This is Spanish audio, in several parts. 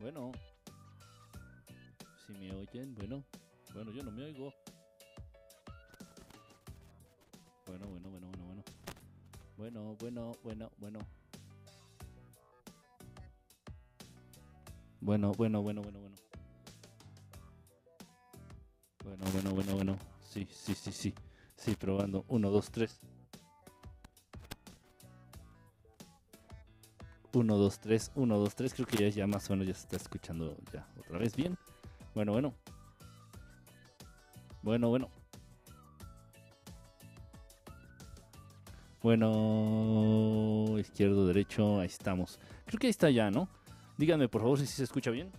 Bueno. Si me oyen, bueno. Bueno, yo no me oigo. Bueno, bueno, bueno, bueno, bueno. Bueno, bueno, bueno, bueno. Bueno, bueno, bueno, bueno, bueno. Bueno, bueno, bueno, bueno. Sí, sí, sí, sí. Sí, probando. Uno, dos, tres. Uno, dos, tres. Uno, dos, tres. Creo que ya, ya más o menos ya se está escuchando ya otra vez bien. Bueno, bueno. Bueno, bueno. Bueno, izquierdo, derecho, ahí estamos. Creo que ahí está ya, ¿no? Díganme por favor si se escucha bien.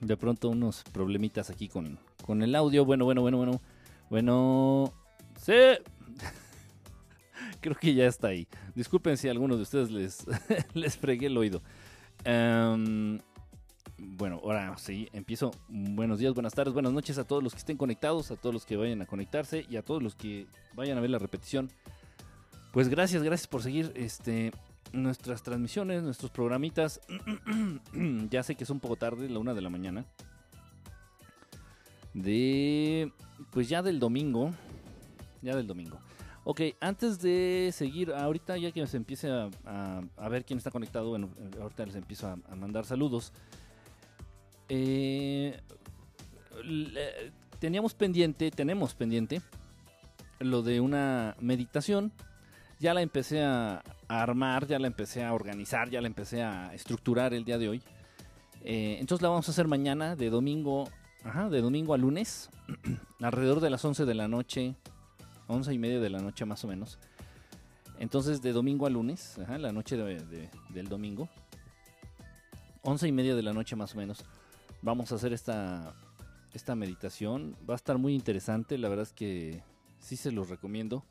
De pronto unos problemitas aquí con, con el audio. Bueno, bueno, bueno, bueno. Bueno. Sí. Creo que ya está ahí. Disculpen si a algunos de ustedes les, les fregué el oído. Em, bueno, ahora sí, empiezo. Buenos días, buenas tardes, buenas noches a todos los que estén conectados, a todos los que vayan a conectarse y a todos los que vayan a ver la repetición. Pues gracias, gracias por seguir este, nuestras transmisiones, nuestros programitas. ya sé que es un poco tarde, la una de la mañana. De. Pues ya del domingo. Ya del domingo. Ok, antes de seguir, ahorita ya que se empiece a, a, ver quién está conectado, bueno, ahorita les empiezo a, a mandar saludos. Eh, teníamos pendiente, tenemos pendiente, lo de una meditación. Ya la empecé a, armar, ya la empecé a organizar, ya la empecé a estructurar el día de hoy. Eh, entonces la vamos a hacer mañana, de domingo, ajá, de domingo a lunes, alrededor de las 11 de la noche, 11 y media de la noche más o menos. Entonces de domingo a lunes, la noche del domingo, 11 y media de la noche más o menos, vamos a hacer esta, esta meditación. Va a estar muy interesante, la verdad es que sí se los recomiendo.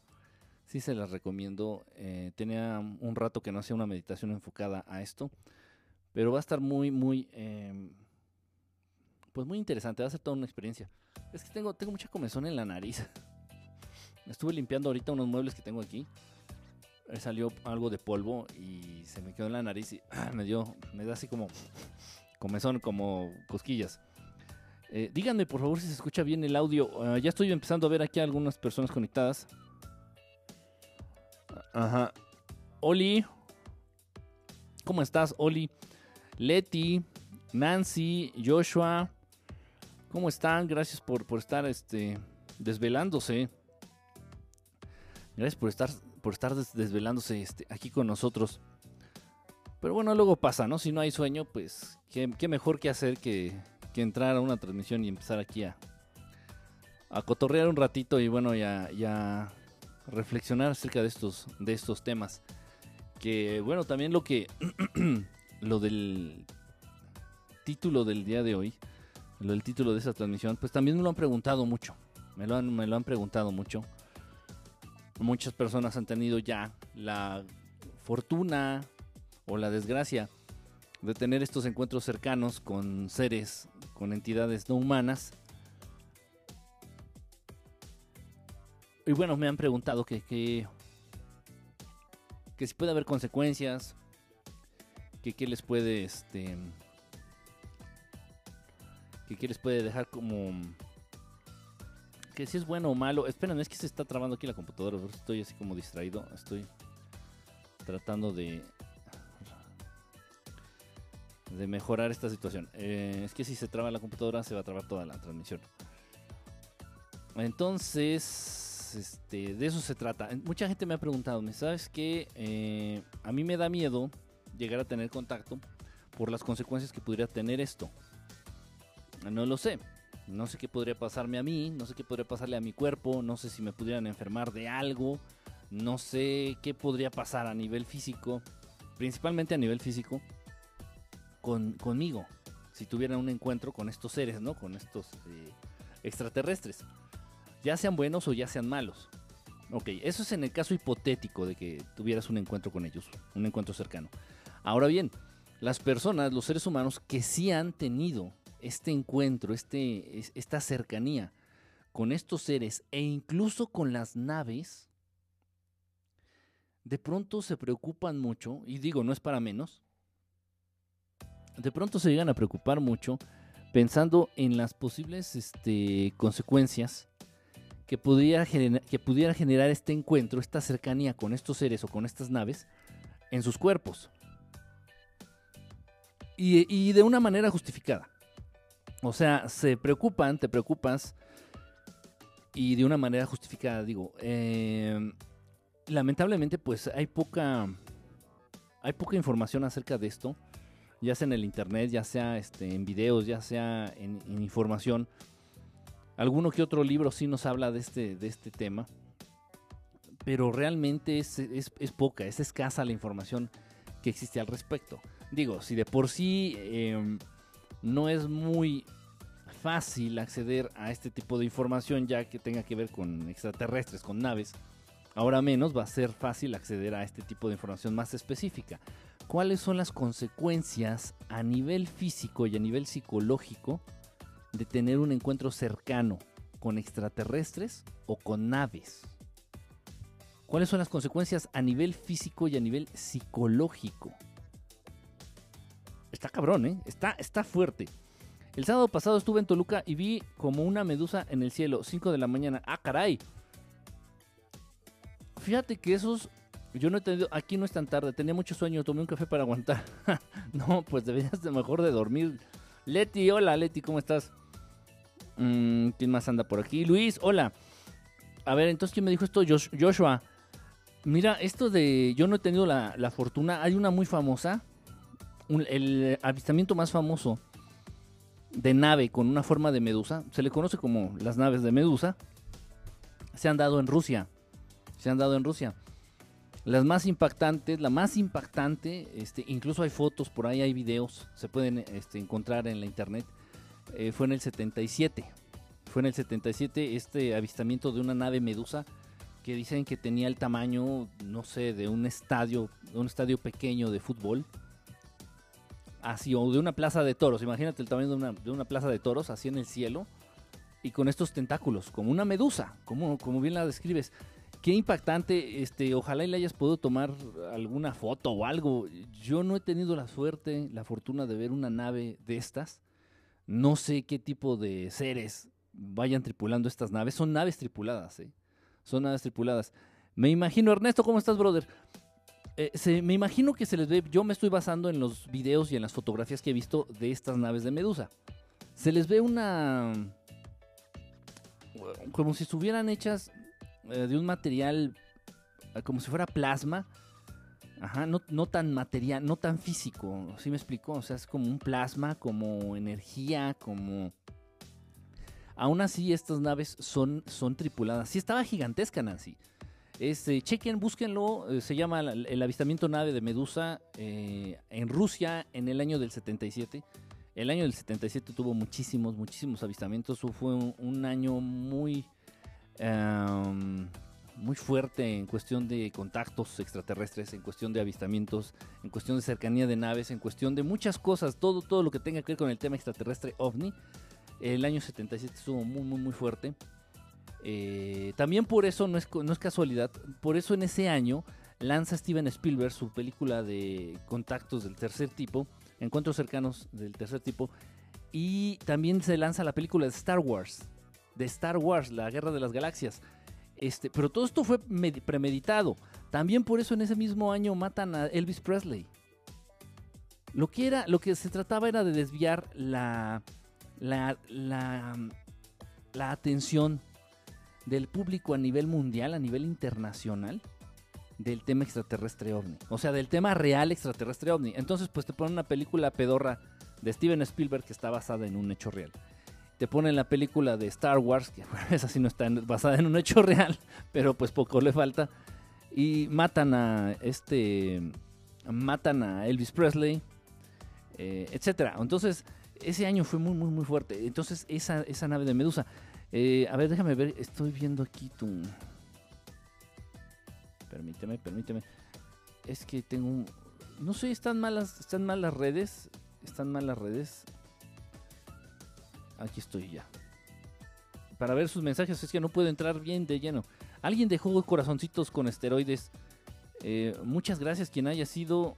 Sí se las recomiendo. Eh, tenía un rato que no hacía una meditación enfocada a esto. Pero va a estar muy, muy... Em, pues muy interesante. Va a ser toda una experiencia. Es que tengo, tengo mucha comezón en la nariz. Estuve limpiando ahorita unos muebles que tengo aquí. Salió algo de polvo y se me quedó en la nariz y me dio, me da así como comezón, como cosquillas. Eh, díganme por favor si se escucha bien el audio. Ah, ya estoy empezando a ver aquí algunas personas conectadas. Ajá. Oli. ¿Cómo estás, Oli? Leti, Nancy, Joshua. ¿Cómo están? Gracias por, por estar este, desvelándose. Gracias por estar, por estar desvelándose este, aquí con nosotros. Pero bueno, luego pasa, ¿no? Si no hay sueño, pues qué, mejor que hacer que, que, entrar a una transmisión y empezar aquí a, a cotorrear un ratito y bueno, ya, ya reflexionar acerca de estos, de estos temas. Que bueno, también lo que, lo del título del día de hoy, del título de esta transmisión, pues también me lo han preguntado mucho. Me lo han, me lo han preguntado mucho muchas personas han tenido ya la fortuna o la desgracia de tener estos encuentros cercanos con seres, con entidades no humanas. Y bueno, me han preguntado que, que, que si puede haber consecuencias, que qué les puede, este, que qué les puede dejar como que si es bueno o malo. Esperen, es que se está trabando aquí la computadora. Estoy así como distraído. Estoy tratando de de mejorar esta situación. Eh, es que si se traba la computadora se va a trabar toda la transmisión. Entonces, este, de eso se trata. Mucha gente me ha preguntado, ¿sabes qué? Eh, a mí me da miedo llegar a tener contacto por las consecuencias que podría tener esto. No lo sé. No sé qué podría pasarme a mí, no sé qué podría pasarle a mi cuerpo, no sé si me pudieran enfermar de algo, no sé qué podría pasar a nivel físico, principalmente a nivel físico, con, conmigo, si tuviera un encuentro con estos seres, ¿no? Con estos eh, extraterrestres, ya sean buenos o ya sean malos. Ok, eso es en el caso hipotético de que tuvieras un encuentro con ellos, un encuentro cercano. Ahora bien, las personas, los seres humanos que sí han tenido este encuentro, este, esta cercanía con estos seres e incluso con las naves, de pronto se preocupan mucho, y digo, no es para menos, de pronto se llegan a preocupar mucho pensando en las posibles este, consecuencias que pudiera, que pudiera generar este encuentro, esta cercanía con estos seres o con estas naves en sus cuerpos. Y, y, de una manera justificada. O sea, se preocupan, te preocupas, y de una manera justificada, digo. Eh, lamentablemente, pues hay poca, hay poca información acerca de esto, ya sea en el internet, ya sea este, en videos, ya sea en, información. Alguno que otro libro sí nos habla de este, de este tema, pero realmente es, poca, es escasa la información que existe al respecto. Digo, si de por sí em, no es muy fácil acceder a este tipo de información ya que tenga que ver con extraterrestres, con naves, ahora menos va a ser fácil acceder a este tipo de información más específica. ¿Cuáles son las consecuencias a nivel físico y a nivel psicológico de tener un encuentro cercano con extraterrestres o con naves? ¿Cuáles son las consecuencias a nivel físico y a nivel psicológico? Está cabrón, ¿eh? Está, está fuerte. El sábado pasado estuve en Toluca y vi como una medusa en el cielo, 5 de la mañana. ¡Ah, caray! Fíjate que esos. Yo no he tenido. Aquí no es tan tarde, tenía mucho sueño, tomé un café para aguantar. no, pues deberías de mejor de dormir. Leti, hola, Leti, ¿cómo estás? Mm, ¿Quién más anda por aquí? Luis, hola. A ver, entonces, ¿quién me dijo esto? Joshua. Mira, esto de. Yo no he tenido la, fortuna. Hay una muy famosa. El avistamiento más famoso de nave con una forma de medusa, se le conoce como las naves de medusa, se han dado en Rusia. Se han dado en Rusia. Las más impactantes, la más impactante, este, incluso hay fotos por ahí, hay videos, se pueden este, encontrar en la internet, eh, fue en el 77. Fue en el 77 este avistamiento de una nave medusa que dicen que tenía el tamaño, no sé, de un estadio, un estadio pequeño de fútbol así, o de una plaza de toros. Imagínate el tamaño de una, plaza de toros, así en el cielo, y con estos tentáculos, como una medusa, como, como bien la describes. Qué impactante, este, ojalá y le hayas podido tomar alguna foto o algo. Yo no he tenido la suerte, la fortuna de ver una nave de estas. No sé qué tipo de seres vayan tripulando estas naves. Son naves tripuladas, ¿eh? Son naves tripuladas. Me imagino, Ernesto, ¿cómo estás, brother? Eh, me imagino que se les ve, yo me estoy basando en los videos y en las fotografías que he visto de estas naves de Medusa. Se les ve una... como si estuvieran hechas eh, de un material, eh, como si fuera plasma. Ajá, no, no, tan material, no tan físico, ¿sí me explico? O sea, es como un plasma, como energía, como... Aún así, estas naves son, son tripuladas. Sí, estaba gigantesca, Nancy. Este, chequen, búsquenlo. Eh, se llama el, avistamiento nave de Medusa eh, en Rusia en el año del 77. El año del 77 tuvo muchísimos, muchísimos avistamientos. Fue un, año muy, em, muy fuerte en cuestión de contactos extraterrestres, en cuestión de avistamientos, en cuestión de cercanía de naves, en cuestión de muchas cosas. Todo, todo lo que tenga que ver con el tema extraterrestre ovni. El año 77 estuvo muy, muy, muy fuerte. Eh, también por eso, no es, no es casualidad, por eso en ese año lanza Steven Spielberg su película de contactos del tercer tipo, encuentros cercanos del tercer tipo, y también se lanza la película de Star Wars, de Star Wars, la Guerra de las Galaxias. Este, pero todo esto fue premeditado. También por eso en ese mismo año matan a Elvis Presley. Lo que, era, lo que se trataba era de desviar la, la, la, la atención del público a nivel mundial, a nivel internacional, del tema extraterrestre ovni. O sea, del tema real extraterrestre ovni. Entonces, pues te ponen una película pedorra de Steven Spielberg que está basada en un hecho real. Te ponen la película de Star Wars, que esa sí no está basada en un hecho real, pero pues poco le falta. Y matan a este. Matan a Elvis Presley, eh, etcétera. Entonces, ese año fue muy, muy, muy fuerte. Entonces, esa, esa nave de Medusa. Eh, a ver, déjame ver. Estoy viendo aquí tu. Permíteme, permíteme. Es que tengo un. No sé, están malas, están mal las redes. Están mal las redes. Aquí estoy ya. Para ver sus mensajes es que no puedo entrar bien de lleno. Alguien dejó corazoncitos con esteroides Eh, muchas gracias quien haya sido.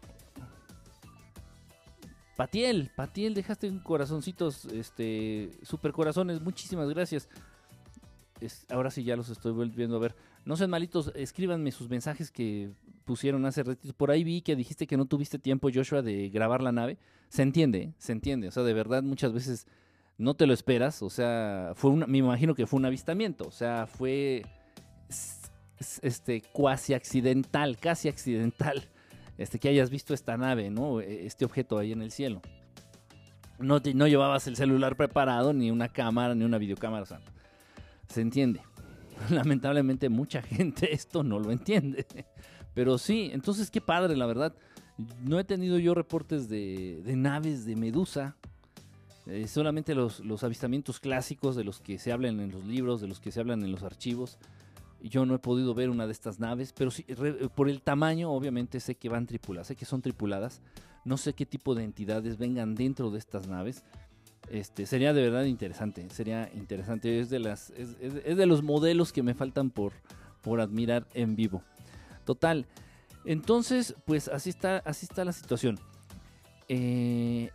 Patiel, Patiel, dejaste un corazoncitos, este, super corazones, muchísimas gracias. Ahora sí ya los estoy volviendo a ver. No sean malitos, escríbanme sus mensajes que pusieron hace ratito. Por ahí vi que dijiste que no tuviste tiempo, Joshua, de grabar la nave. Se entiende, se entiende. O sea, de verdad, muchas veces no te lo esperas. O sea, fue me imagino que fue un avistamiento. O sea, fue este cuasi accidental, casi accidental, este que hayas visto esta nave, ¿no? E, este objeto ahí en el cielo. No, no llevabas el celular preparado, ni una cámara, ni una videocámara. O sea, se entiende. Lamentablemente mucha gente esto no lo entiende. Pero sí, entonces qué padre, la verdad. No he tenido yo reportes de, naves de Medusa. Eh, solamente los, avistamientos clásicos de los que se hablan en los libros, de los que se hablan en los archivos. Yo no he podido ver una de estas naves, pero sí, por el tamaño, obviamente sé que van tripuladas, sé que son tripuladas. No sé qué tipo de entidades vengan dentro de estas naves. Este, sería de verdad interesante, sería interesante. Es de, los modelos que me faltan por, por admirar en vivo. Total. Entonces, pues así está, así está la situación. Eh,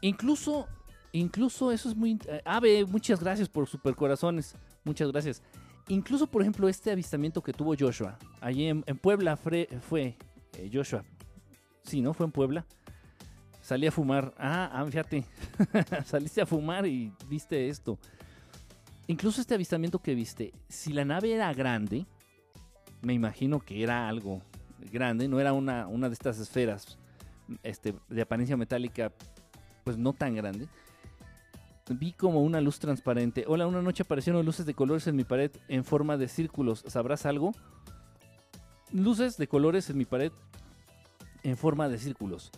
incluso, incluso eso es muy... Eh, Ave, muchas gracias por super corazones. Muchas gracias. Incluso, por ejemplo, este avistamiento que tuvo Joshua. Allí en, Puebla fue, fue eh, Joshua. Sí, ¿no? Fue en Puebla. Salí a fumar. Ah, ah fíjate. Saliste a fumar y viste esto. Incluso este avistamiento que viste, si la nave era grande, me imagino que era algo grande, no era una, una de estas esferas este, de apariencia metálica, pues no tan grande. Vi como una luz transparente. Hola, una noche aparecieron luces de colores en mi pared en forma de círculos. ¿Sabrás algo? Luces de colores en mi pared en forma de círculos.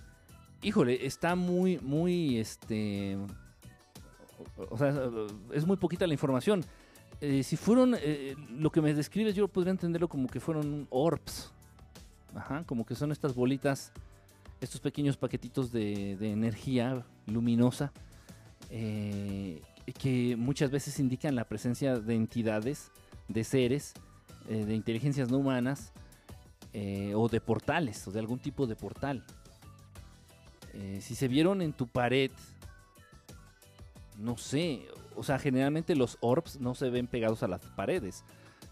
Híjole, está muy, muy, este... O sea, es muy poquita la información. Eh, si fueron, eh, lo que me describes, yo podría entenderlo como que fueron orbs. Ajá, como que son estas bolitas, estos pequeños paquetitos de, energía luminosa eh, que muchas veces indican la presencia de entidades, de seres, de inteligencias no humanas o de portales, o de algún tipo de portal. Si se vieron en tu pared, no sé, o sea, generalmente los orbs no se ven pegados a las paredes,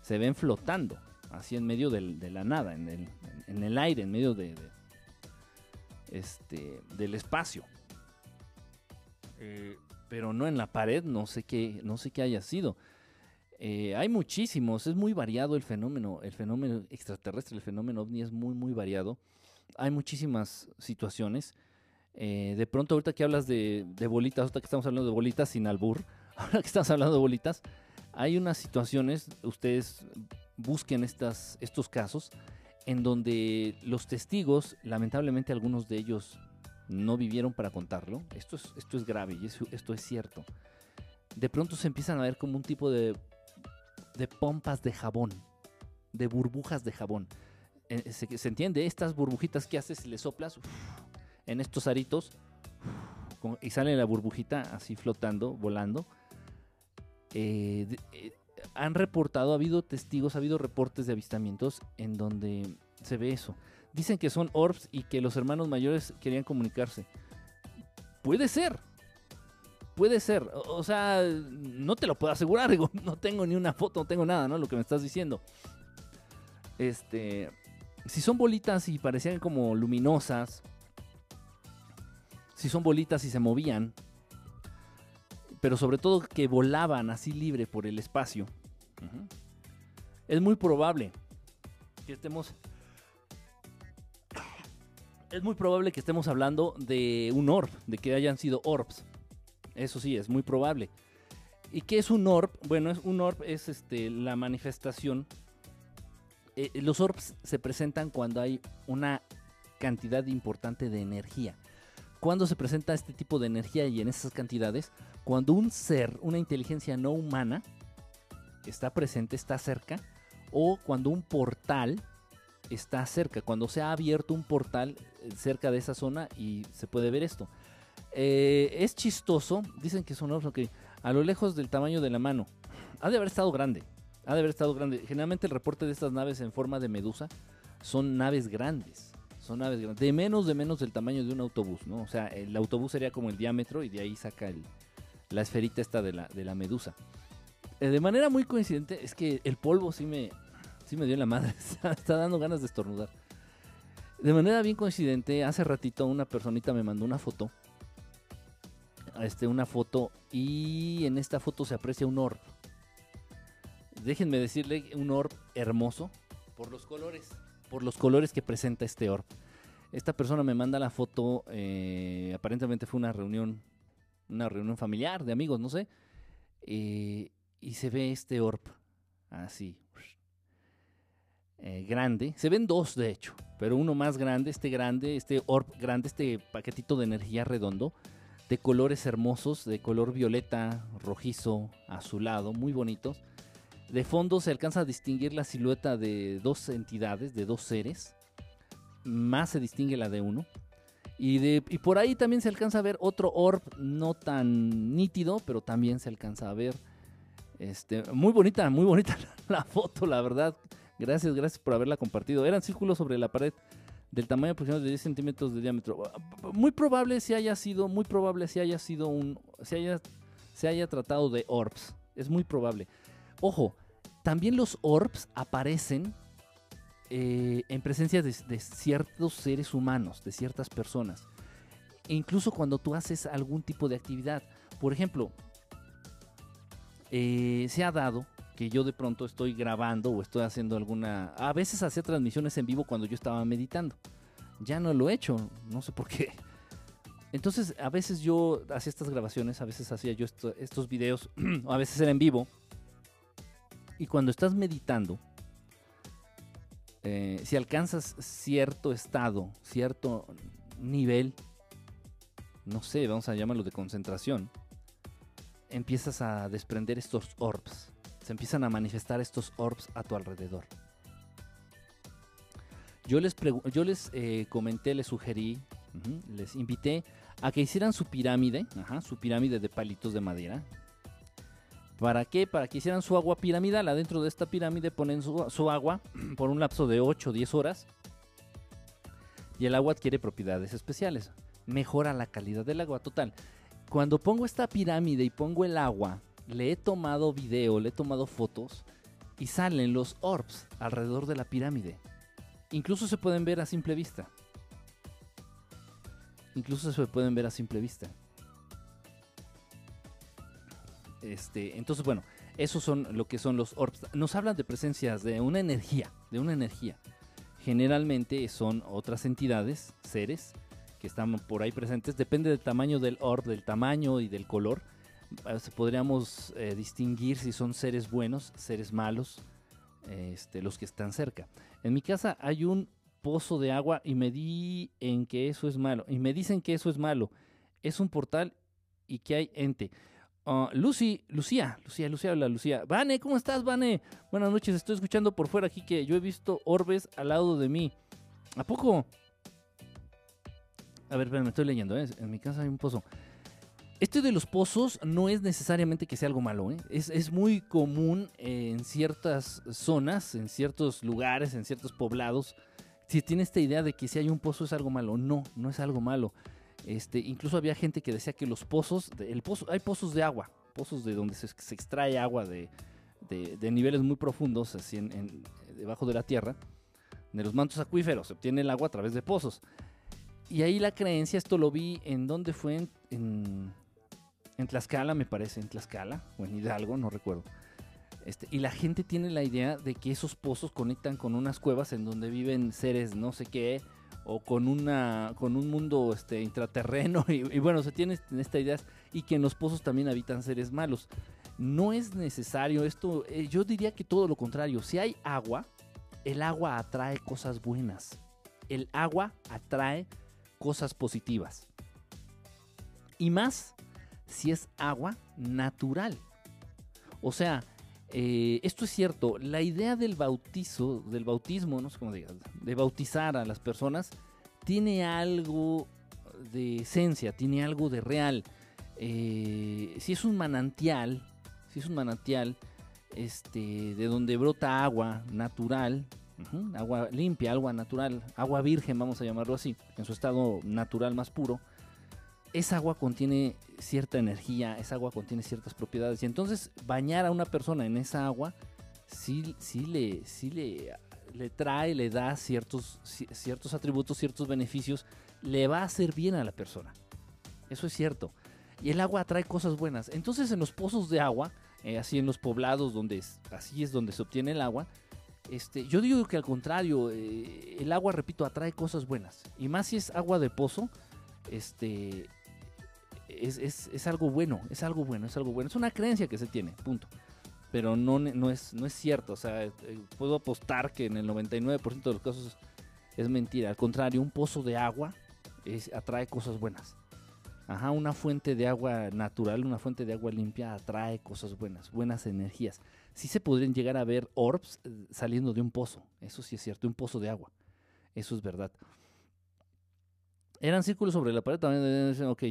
se ven flotando, así en medio de la nada, en el, aire, en medio de, este, del espacio. Eh, pero no en la pared, no sé qué, no sé qué haya sido. Eh, hay muchísimos, es muy variado el fenómeno, el fenómeno extraterrestre, el fenómeno ovni es muy, muy variado. Hay muchísimas situaciones. Eh, de pronto, ahorita que hablas de, bolitas, ahorita que estamos hablando de bolitas sin albur, ahora que estás hablando de bolitas, hay unas situaciones, ustedes busquen estas, estos casos, en donde los testigos, lamentablemente algunos de ellos no vivieron para contarlo. Esto es, esto es grave y esto es cierto. De pronto se empiezan a ver como un tipo de, de pompas de jabón, de burbujas de jabón. Eh, se, entiende, estas burbujitas que haces, le soplas en estos aritos y sale la burbujita así flotando, volando eh, eh, han reportado, ha habido testigos, ha habido reportes de avistamientos en donde se ve eso. Dicen que son orbs y que los hermanos mayores querían comunicarse. Puede ser. Puede ser. O, sea, no te lo puedo asegurar. no tengo ni una foto, no tengo nada, ¿no? Lo que me estás diciendo. Este. Si son bolitas y parecían como luminosas. Si son bolitas y se movían pero sobre todo que volaban así libre por el espacio. Es muy probable que estemos... Es muy probable que estemos hablando de un orb, de que hayan sido orbs. Eso sí, es muy probable. ¿Y qué es un orb? Bueno, es, un orb es este, la manifestación. Eh, los orbs se presentan cuando hay una cantidad importante de energía. Cuando se presenta este tipo de energía y en esas cantidades, cuando un ser, una inteligencia no humana, está presente, está cerca, o cuando un portal está cerca, cuando se ha abierto un portal eh, cerca de esa zona y se puede ver esto. Eh, es chistoso, dicen que son que a lo lejos del tamaño de la mano. Ha de haber estado grande, ha de haber estado grande. Generalmente el reporte de estas naves en forma de medusa son naves grandes. Son naves grandes, de menos de menos del tamaño de un autobús, ¿no? O sea, el autobús sería como el diámetro y de ahí saca el, la esferita esta de la, de la medusa. Eh, de manera muy coincidente, es que el polvo sí me, sí me dio la madre, está dando ganas de estornudar. De manera bien coincidente, hace ratito una personita me mandó una foto. Este, una foto y en esta foto se aprecia un orb. Déjenme decirle un orb hermoso por los colores, por los colores que presenta este orb. Esta persona me manda la foto, eh, aparentemente fue una reunión, una reunión familiar de amigos, no sé, eh, y se ve este orb así, eh, grande. Se ven dos, de hecho, pero uno más grande, este grande, este orb grande, este paquetito de energía redondo, de colores hermosos, de color violeta, rojizo, azulado, muy bonitos. De fondo se alcanza a distinguir la silueta de dos entidades, de dos seres. Más se distingue la de uno. Y, de, y por ahí también se alcanza a ver otro orb no tan nítido, pero también se alcanza a ver. Este, muy bonita, muy bonita la foto, la verdad. Gracias, gracias por haberla compartido. Eran círculos sobre la pared del tamaño aproximado de 10 centímetros de diámetro. Muy probable si haya sido, muy probable si haya sido un, si haya, se haya tratado de orbs. Es muy probable. Ojo, también los orbs aparecen eh, en presencia de, ciertos seres humanos, de ciertas personas. E incluso cuando tú haces algún tipo de actividad. Por ejemplo, eh, se ha dado que yo de pronto estoy grabando o estoy haciendo alguna... A veces hacía transmisiones en vivo cuando yo estaba meditando. Ya no lo he hecho, no sé por qué. Entonces, a veces yo hacía estas grabaciones, a veces hacía yo estos videos, a veces era en vivo. Y cuando estás meditando, eh, si alcanzas cierto estado, cierto nivel, no sé, vamos a llamarlo de concentración, empiezas a desprender estos orbs se empiezan a manifestar estos orbs a tu alrededor. Yo les, yo les eh, comenté, les sugerí, les invité a que hicieran su pirámide, su pirámide de palitos de madera. ¿Para qué? Para que hicieran su agua piramidal. Adentro de esta pirámide ponen su, agua por un lapso de 8 o 10 horas. Y el agua adquiere propiedades especiales. Mejora la calidad del agua total. Cuando pongo esta pirámide y pongo el agua le he tomado video, le he tomado fotos y salen los orbs alrededor de la pirámide. Incluso se pueden ver a simple vista. Incluso se pueden ver a simple vista. Este, entonces, bueno, esos son lo que son los orbs. Nos hablan de presencias de una energía, de una energía. Generalmente son otras entidades, seres, que están por ahí presentes. Depende del tamaño del orb, del tamaño y del color podríamos eh, distinguir si son seres buenos, seres malos, este, los que están cerca. En mi casa hay un pozo de agua y me di en que eso es malo. Y me dicen que eso es malo. Es un portal y que hay ente. Ah, Lucy, Lucía, Lucía, Lucía, hola Lucía. Vane, ¿cómo estás, Vane? Buenas noches, estoy escuchando por fuera aquí que yo he visto orbes al lado de mí. ¿A poco? A ver, me estoy leyendo, ¿eh? En mi casa hay un pozo. Esto de los pozos no es necesariamente que sea algo malo, ¿eh? es, muy común en ciertas zonas, en ciertos lugares, en ciertos poblados. Si tiene esta idea de que si hay un pozo es algo malo, no, no es algo malo. Este, incluso había gente que decía que los pozos, el pozo, hay pozos de agua, pozos de donde se, extrae agua de, niveles muy profundos, así en, debajo de la tierra, de los mantos acuíferos, se obtiene el agua a través de pozos. Y ahí la creencia, esto lo vi en donde fue en en Tlaxcala, me parece, en Tlaxcala, o en Hidalgo, no recuerdo. Este, y la gente tiene la idea de que esos pozos conectan con unas cuevas en donde viven seres no sé qué, o con, una, con un mundo este, intraterreno, y, bueno, se tiene esta idea, y que en los pozos también habitan seres malos. No es necesario esto, eh, yo diría que todo lo contrario, si hay agua, el agua atrae cosas buenas, el agua atrae cosas positivas. Y más si es agua natural. O sea, eh, esto es cierto, la idea del bautizo, del bautismo, no sé cómo digas, de bautizar a las personas, tiene algo de esencia, tiene algo de real. Eh, si es un manantial, si es un manantial este, de donde brota agua natural, Agua limpia, agua natural, agua virgen, vamos a llamarlo así, en su estado natural más puro. Esa agua contiene cierta energía, esa agua contiene ciertas propiedades. Y entonces bañar a una persona en esa agua sí, sí, le, sí le, le trae, le da ciertos, ci- ciertos atributos, ciertos beneficios, le va a hacer bien a la persona. Eso es cierto. Y el agua trae cosas buenas. Entonces en los pozos de agua, eh, así en los poblados donde así es donde se obtiene el agua, este, yo digo que al contrario, eh, el agua, repito, atrae cosas buenas. Y más si es agua de pozo, este, es, es- es algo bueno, es algo bueno, es algo bueno. Es una creencia que se tiene, punto. Pero no, no, es, no es cierto. O sea, eh, puedo apostar que en el 99% de los casos es mentira. Al contrario, un pozo de agua es- atrae cosas buenas. Ajá, una fuente de agua natural, una fuente de agua limpia atrae cosas buenas, buenas energías. Sí se podrían llegar a ver orbs eh, saliendo de un pozo, eso sí es cierto, un pozo de agua, eso es verdad. Eran círculos sobre la pared, también, ok,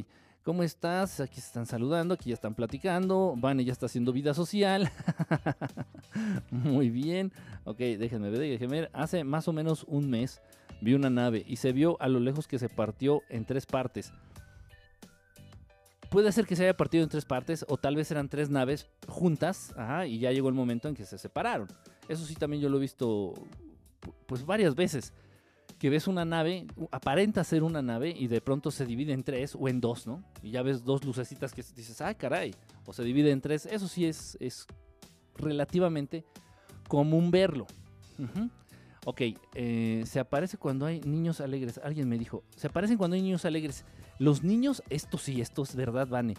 ¿cómo estás? Aquí se están saludando, aquí ya están platicando, Vane ya está haciendo vida social. Muy bien, ok, déjenme ver, déjenme ver. Hace más o menos un mes vi una nave y se vio a lo lejos que se partió en tres partes puede ser que se haya partido en tres partes o tal vez eran tres naves juntas y ya llegó el momento en que se separaron. Eso sí también yo lo he visto pu- pues varias veces. Que ves una nave, aparenta ser una nave y de pronto se divide en tres o en dos, ¿no? Y ya ves dos lucecitas que dices, ay caray, o se divide en tres. Eso sí es, es relativamente común verlo. Ujú. Ok, eh, se aparece cuando hay niños alegres. Alguien me dijo, se aparecen cuando hay niños alegres. Los niños, esto sí, esto es verdad, Vane.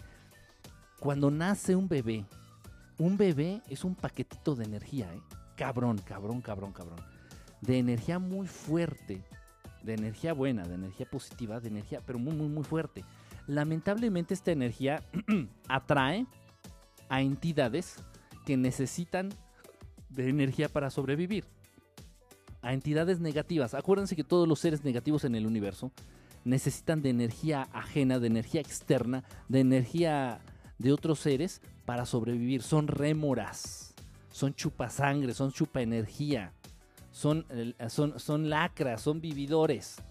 Cuando nace un bebé, un bebé es un paquetito de energía, ¿eh? Cabrón, cabrón, cabrón, cabrón. De energía muy fuerte, de energía buena, de energía positiva, de energía, pero muy, muy, muy fuerte. Lamentablemente esta energía atrae a entidades que necesitan de energía para sobrevivir. A entidades negativas. Acuérdense que todos los seres negativos en el universo necesitan de energía ajena, de energía externa, de energía de otros seres para sobrevivir. Son rémoras, son chupasangre, son chupa energía, son, son, son lacras, son vividores.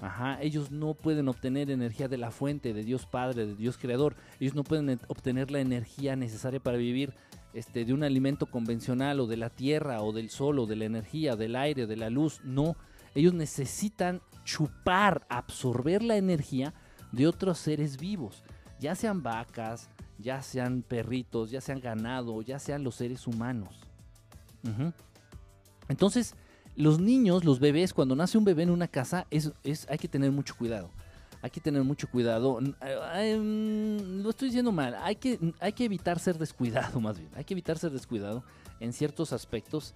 Ajá, ellos no pueden obtener energía de la fuente, de Dios Padre, de Dios Creador. Ellos no pueden obtener la energía necesaria para vivir este, de un alimento convencional o de la tierra o del sol o de la energía, del aire, de la luz. No, ellos necesitan chupar, absorber la energía de otros seres vivos, ya sean vacas, ya sean perritos, ya sean ganado, ya sean los seres humanos. Ujú. Entonces, los niños, los bebés, cuando nace un bebé en una casa, es, es- hay que tener mucho cuidado. Hay que tener mucho cuidado. Mm, Lo estoy diciendo mal. Hay que, hay que evitar ser descuidado, más bien. Hay que evitar ser descuidado en ciertos aspectos.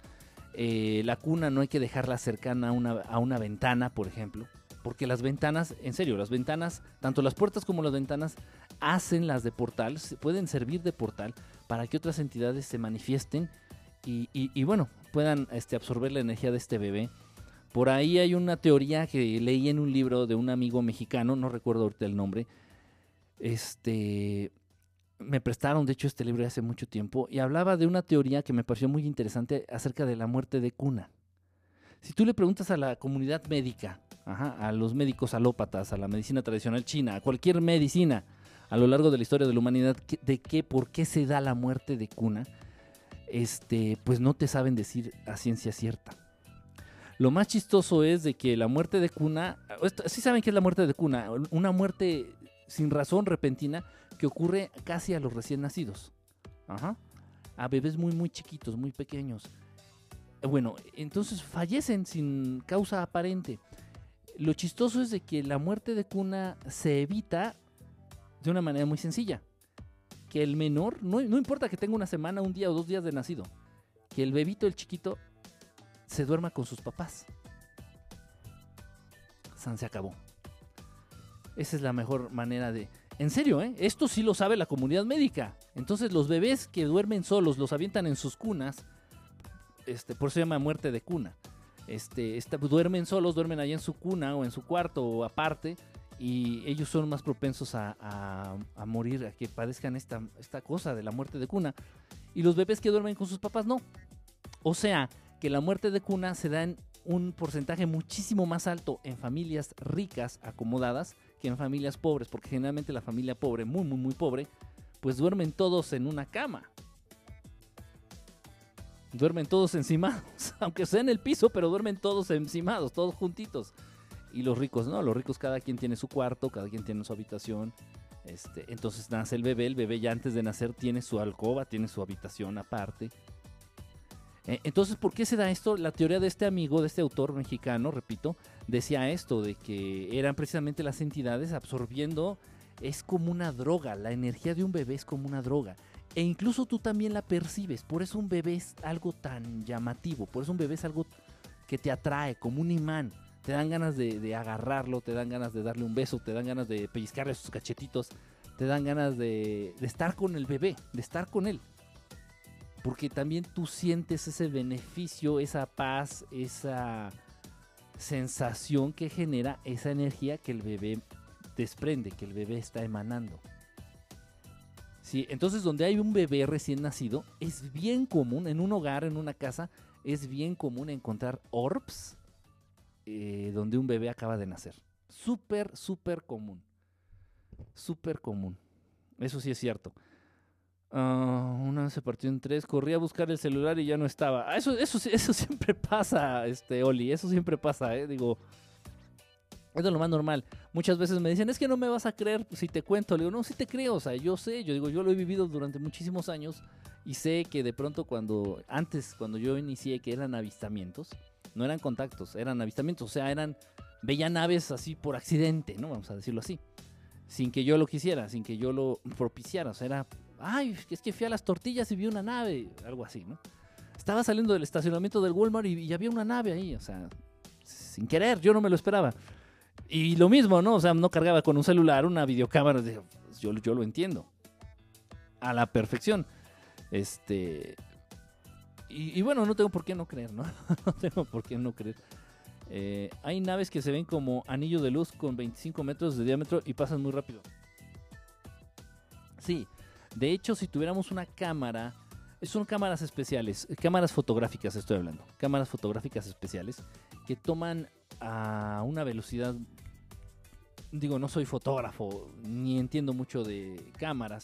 Eh, la cuna no hay que dejarla cercana a una, a una ventana, por ejemplo. Porque las ventanas, en serio, las ventanas, tanto las puertas como las ventanas, hacen las de portal, pueden servir de portal para que otras entidades se manifiesten y, bueno, puedan este, absorber la energía de este bebé. Por ahí hay una teoría que leí en un libro de un amigo mexicano, no recuerdo ahorita el nombre. Este me prestaron, de hecho, este libro hace mucho tiempo y hablaba de una teoría que me pareció muy interesante acerca de la muerte de cuna. Si tú le preguntas a la comunidad médica, a los médicos alópatas, a la medicina tradicional china, a cualquier medicina a lo largo de la historia de la humanidad, de qué, por qué se da la muerte de cuna, este, pues no te saben decir a ciencia cierta. Lo más chistoso es de que la muerte de cuna, esto- sí saben qué es la muerte de cuna, una muerte sin razón repentina que ocurre casi a los recién nacidos. Ajá. A bebés muy muy chiquitos, muy pequeños. Eh, Bueno, entonces fallecen sin causa aparente. Lo chistoso es de que la muerte de cuna se evita de una manera muy sencilla. Que el menor, no, no importa que tenga una semana, un día o dos días de nacido, que el bebito, el chiquito, se duerma con sus papás. San se acabó. Esa es la mejor manera de... En serio, ¿eh? Esto sí lo sabe la comunidad médica. Entonces los bebés que duermen solos los avientan en sus cunas. Este, por eso se llama muerte de cuna. Este, duermen solos, duermen allá en su cuna o en su cuarto o aparte. Y ellos son más propensos a, morir, a que padezcan esta, esta cosa de la muerte de cuna. Y los bebés que duermen con sus papás no. O sea, que la muerte de cuna se da en un porcentaje muchísimo más alto en familias ricas, acomodadas, que en familias pobres, porque generalmente la familia pobre, muy, muy, muy pobre, pues duermen todos en una cama. Duermen todos encimados, aunque sea en el piso, pero duermen todos encimados, todos juntitos. Y los ricos, no, los ricos cada quien tiene su cuarto, cada quien tiene su habitación. Este, entonces nace el bebé, el bebé ya antes de nacer tiene su alcoba, tiene su habitación aparte. Eh, entonces, ¿por qué se da esto? La teoría de este amigo, de este autor mexicano, repito, decía esto, de que eran precisamente las entidades absorbiendo, es como una droga, la energía de un bebé es como una droga. E incluso tú también la percibes, por eso un bebé es algo tan llamativo, por eso un bebé es algo que te atrae, como un imán. Te dan ganas de, agarrarlo, te dan ganas de darle un beso, te dan ganas de pellizcarle sus cachetitos, te dan ganas de, de estar con el bebé, de estar con él porque también tú sientes ese beneficio, esa paz, esa sensación que genera esa energía que el bebé desprende, que el bebé está emanando. Sí, entonces donde hay un bebé recién nacido, es bien común, en un hogar, en una casa, es bien común encontrar orbs eh, donde un bebé acaba de nacer. Súper, súper común. Súper común. Eso sí es cierto. Ah, una vez se partió en tres, corrí a buscar el celular y ya no estaba. Ah, eso, eso, eso siempre pasa, este Oli, eso siempre pasa, eh. Digo, es lo más normal. Muchas veces me dicen, es que no me vas a creer si te cuento. Le digo, no, sí te creo, o sea, yo sé, yo digo, yo lo he vivido durante muchísimos años y sé que de pronto cuando, antes, cuando yo inicié, que eran avistamientos, no eran contactos, eran avistamientos, o sea, eran, veía naves así por accidente, ¿no? Vamos a decirlo así. Sin que yo lo quisiera, sin que yo lo propiciara, o sea, era ay, es que fui a las tortillas y vi una nave, algo así, ¿no? Estaba saliendo del estacionamiento del Walmart y, había una nave ahí, o sea, sin querer, yo no me lo esperaba. Y lo mismo, ¿no? O sea, no cargaba con un celular, una videocámara, yo, yo lo entiendo. A la perfección. Este. Y, bueno, no tengo por qué no creer, ¿no? no tengo por qué no creer. Eh, hay naves que se ven como anillo de luz con 25 metros de diámetro y pasan muy rápido. Sí, de hecho, si tuviéramos una cámara, son cámaras especiales, cámaras fotográficas estoy hablando, cámaras fotográficas especiales que toman a una velocidad, digo, no soy fotógrafo ni entiendo mucho de cámaras,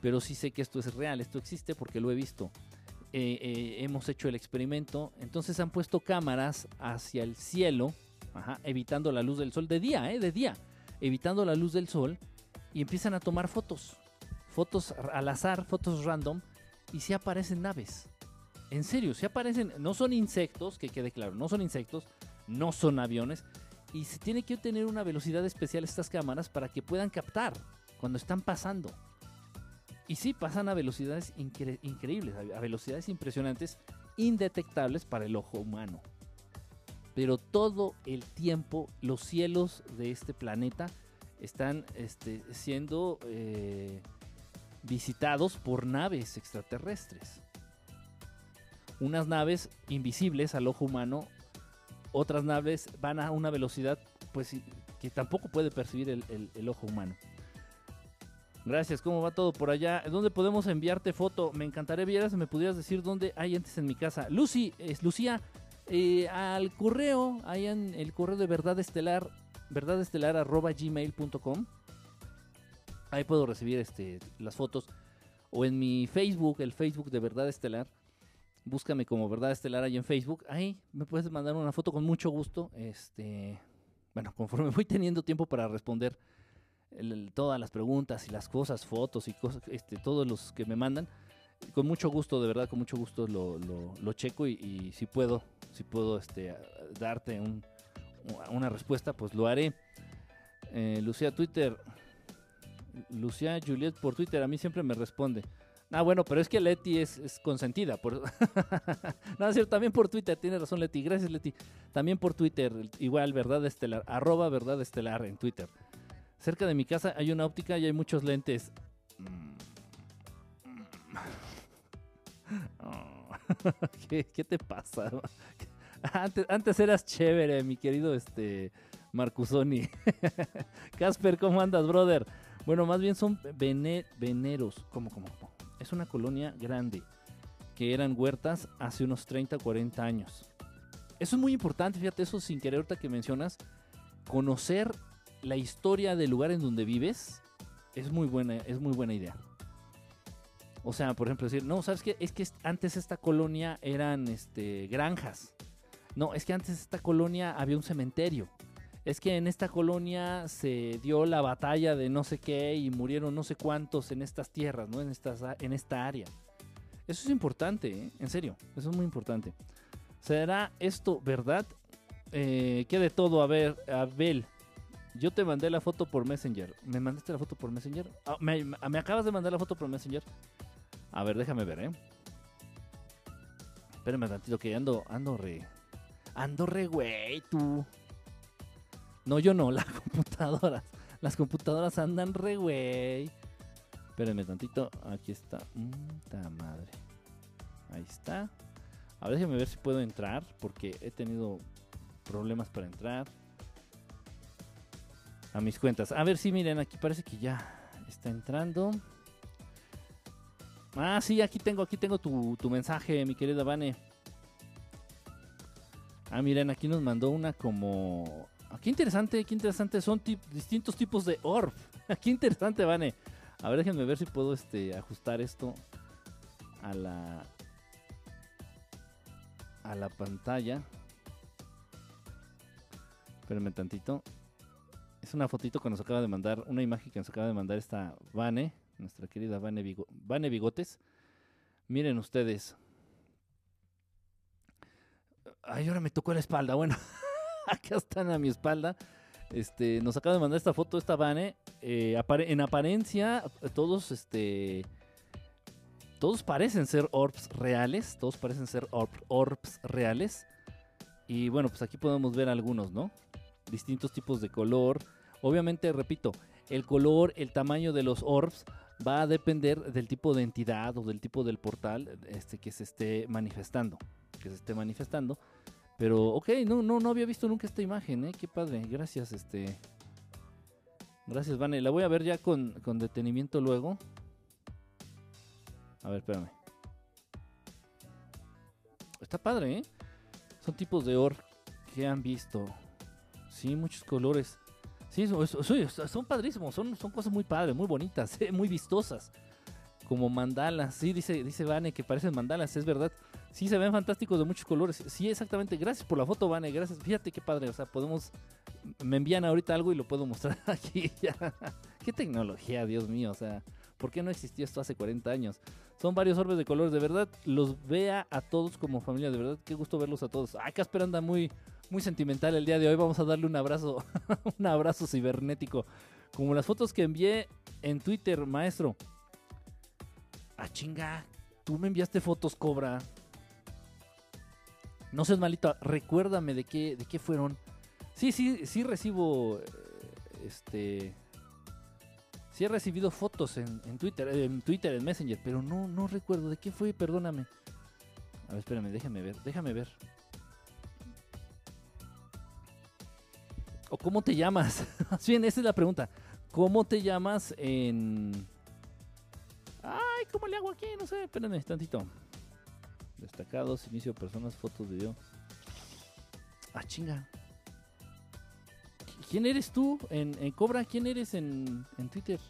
pero sí sé que esto es real, esto existe porque lo he visto. Eh, eh, hemos hecho el experimento, entonces han puesto cámaras hacia el cielo, evitando la luz del sol de día, eh, de día, evitando la luz del sol y empiezan a tomar fotos fotos al azar, fotos random, y si aparecen naves. En serio, si aparecen, no son insectos, que quede claro, no son insectos, no son aviones, y se tiene que tener una velocidad especial estas cámaras para que puedan captar cuando están pasando. Y sí, pasan a velocidades increíbles, a velocidades impresionantes, indetectables para el ojo humano. Pero todo el tiempo los cielos de este planeta están este, siendo eh, visitados por naves extraterrestres. Unas naves invisibles al ojo humano, otras naves van a una velocidad pues que tampoco puede percibir el, ojo humano. Gracias, ¿cómo va todo por allá? ¿Dónde podemos enviarte foto? Me encantaría vieras, me pudieras decir dónde hay antes en mi casa. Lucy, es Lucía, eh, al correo, hay en el correo de verdad estelar, verdadestelar.gmail.com Ahí puedo recibir este, las fotos. O en mi Facebook, el Facebook de Verdad Estelar. Búscame como Verdad Estelar ahí en Facebook. Ahí me puedes mandar una foto con mucho gusto. Este, bueno, conforme voy teniendo tiempo para responder todas las preguntas y las cosas, fotos y cosas, este, todos los que me mandan, con mucho gusto, de verdad, con mucho gusto lo, checo y, si puedo, si puedo este, darte una respuesta, pues lo haré. Eh, Lucía Twitter, Lucía Juliet por Twitter, a mí siempre me responde. Ah, bueno, pero es que Leti es, consentida. Por... no, es cierto, también por Twitter, tiene razón Leti. Gracias, Leti. También por Twitter, igual, Verdad Estelar, arroba Verdad Estelar en Twitter. Cerca de mi casa hay una óptica y hay muchos lentes. ¿Qué, te pasa? Antes, antes eras chévere, mi querido este Marcusoni. Casper, ¿cómo andas, brother? Bueno, más bien son veneros. ¿Cómo, cómo, cómo? Es una colonia grande. que eran huertas hace unos 30 o 40 años. Eso es muy importante, fíjate, eso sin querer ahorita que mencionas, conocer la historia del lugar en donde vives es muy buena, es muy buena idea. O sea, por ejemplo, decir, no, ¿sabes qué? Es que antes esta colonia eran este, granjas. No, es que antes esta colonia había un cementerio. Es que en esta colonia se dio la batalla de no sé qué y murieron no sé cuántos en estas tierras, ¿no? En, estas, en esta área. Eso es importante, ¿eh? en serio, eso es muy importante. ¿Será esto verdad? Eh, ¿Qué de todo? A ver, Abel, yo te mandé la foto por Messenger. ¿Me mandaste la foto por Messenger? Ah, ¿me, ¿me, acabas de mandar la foto por Messenger? A ver, déjame ver, ¿eh? Espérame tantito que ando, ando re... Ando re, güey, tú. No, yo no, las computadoras. Las computadoras andan re, güey. Espérenme tantito. Aquí está. Puta madre. Ahí está. A ver, déjame ver si puedo entrar. Porque he tenido problemas para entrar. A mis cuentas. A ver si miren, aquí parece que ya está entrando. Ah, sí, aquí tengo, aquí tengo tu, tu mensaje, mi querida Vane. Ah, miren, aquí nos mandó una como... Ah, qué interesante, qué interesante. Son distintos tipos de orb. qué interesante, Vane. A ver, déjenme ver si puedo este, ajustar esto a la a la pantalla. Espérenme tantito. Es una fotito que nos acaba de mandar, una imagen que nos acaba de mandar esta Vane, nuestra querida Vane, Bigotes. Miren ustedes. Ay, ahora me tocó la espalda. Bueno, acá están a mi espalda. Este, nos acaba de mandar esta foto esta Vane. Eh, en apariencia, todos este. Todos parecen ser orbs reales. Todos parecen ser orbs reales. Y bueno, pues aquí podemos ver algunos, ¿no? Distintos tipos de color. Obviamente, repito, el color, el tamaño de los orbs va a depender del tipo de entidad o del tipo del portal este, que se esté manifestando. Que se esté manifestando. Pero, ok, no, no, no había visto nunca esta imagen, ¿eh? Qué padre. Gracias, este. Gracias, Vane. La voy a ver ya con, detenimiento luego. A ver, espérame. Está padre, ¿eh? Son tipos de or que han visto. Sí, muchos colores. Sí, son, padrísimos. Son, son cosas muy padres, muy bonitas, muy vistosas. Como mandalas. Sí, dice, dice Vane que parecen mandalas, es verdad. Sí, se ven fantásticos de muchos colores. Sí, exactamente. Gracias por la foto, Vane. Gracias. Fíjate qué padre. O sea, podemos. Me envían ahorita algo y lo puedo mostrar aquí. qué tecnología, Dios mío. O sea, ¿por qué no existió esto hace 40 años? Son varios orbes de colores. De verdad, los vea a todos como familia. De verdad, qué gusto verlos a todos. Ay, Casper anda muy, muy sentimental el día de hoy. Vamos a darle un abrazo. un abrazo cibernético. Como las fotos que envié en Twitter, maestro. Ah, chinga. Tú me enviaste fotos, Cobra. No seas malito, recuérdame de qué, de qué fueron. Sí, sí, sí recibo. Eh, este. Sí he recibido fotos en, Twitter, en Twitter, en Messenger, pero no, no recuerdo de qué fue, perdóname. A ver, espérame, déjame ver, déjame ver. ¿O cómo te llamas? Bien, esa es la pregunta. ¿Cómo te llamas en. Ay, ¿cómo le hago aquí? No sé, espérame tantito. Destacados, inicio personas, fotos, video. Ah, chinga. ¿Quién eres tú en, Cobra? ¿Quién eres en, Twitter?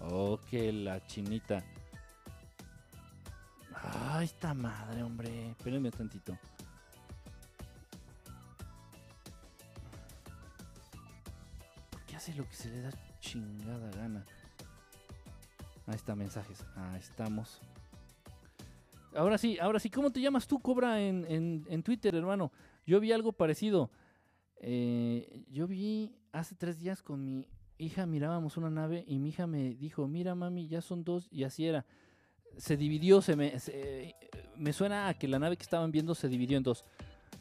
Oh, la chinita. Ay, esta madre, hombre. Espérenme tantito. Hace lo que se le da chingada gana? Ahí está, mensajes. Ahí estamos. Ahora sí, ahora sí, ¿cómo te llamas tú, Cobra, en, Twitter, hermano? Yo vi algo parecido. Eh, yo vi hace tres días con mi hija, mirábamos una nave y mi hija me dijo, mira mami, ya son dos, y así era. Se dividió, se me, me suena a que la nave que estaban viendo se dividió en dos.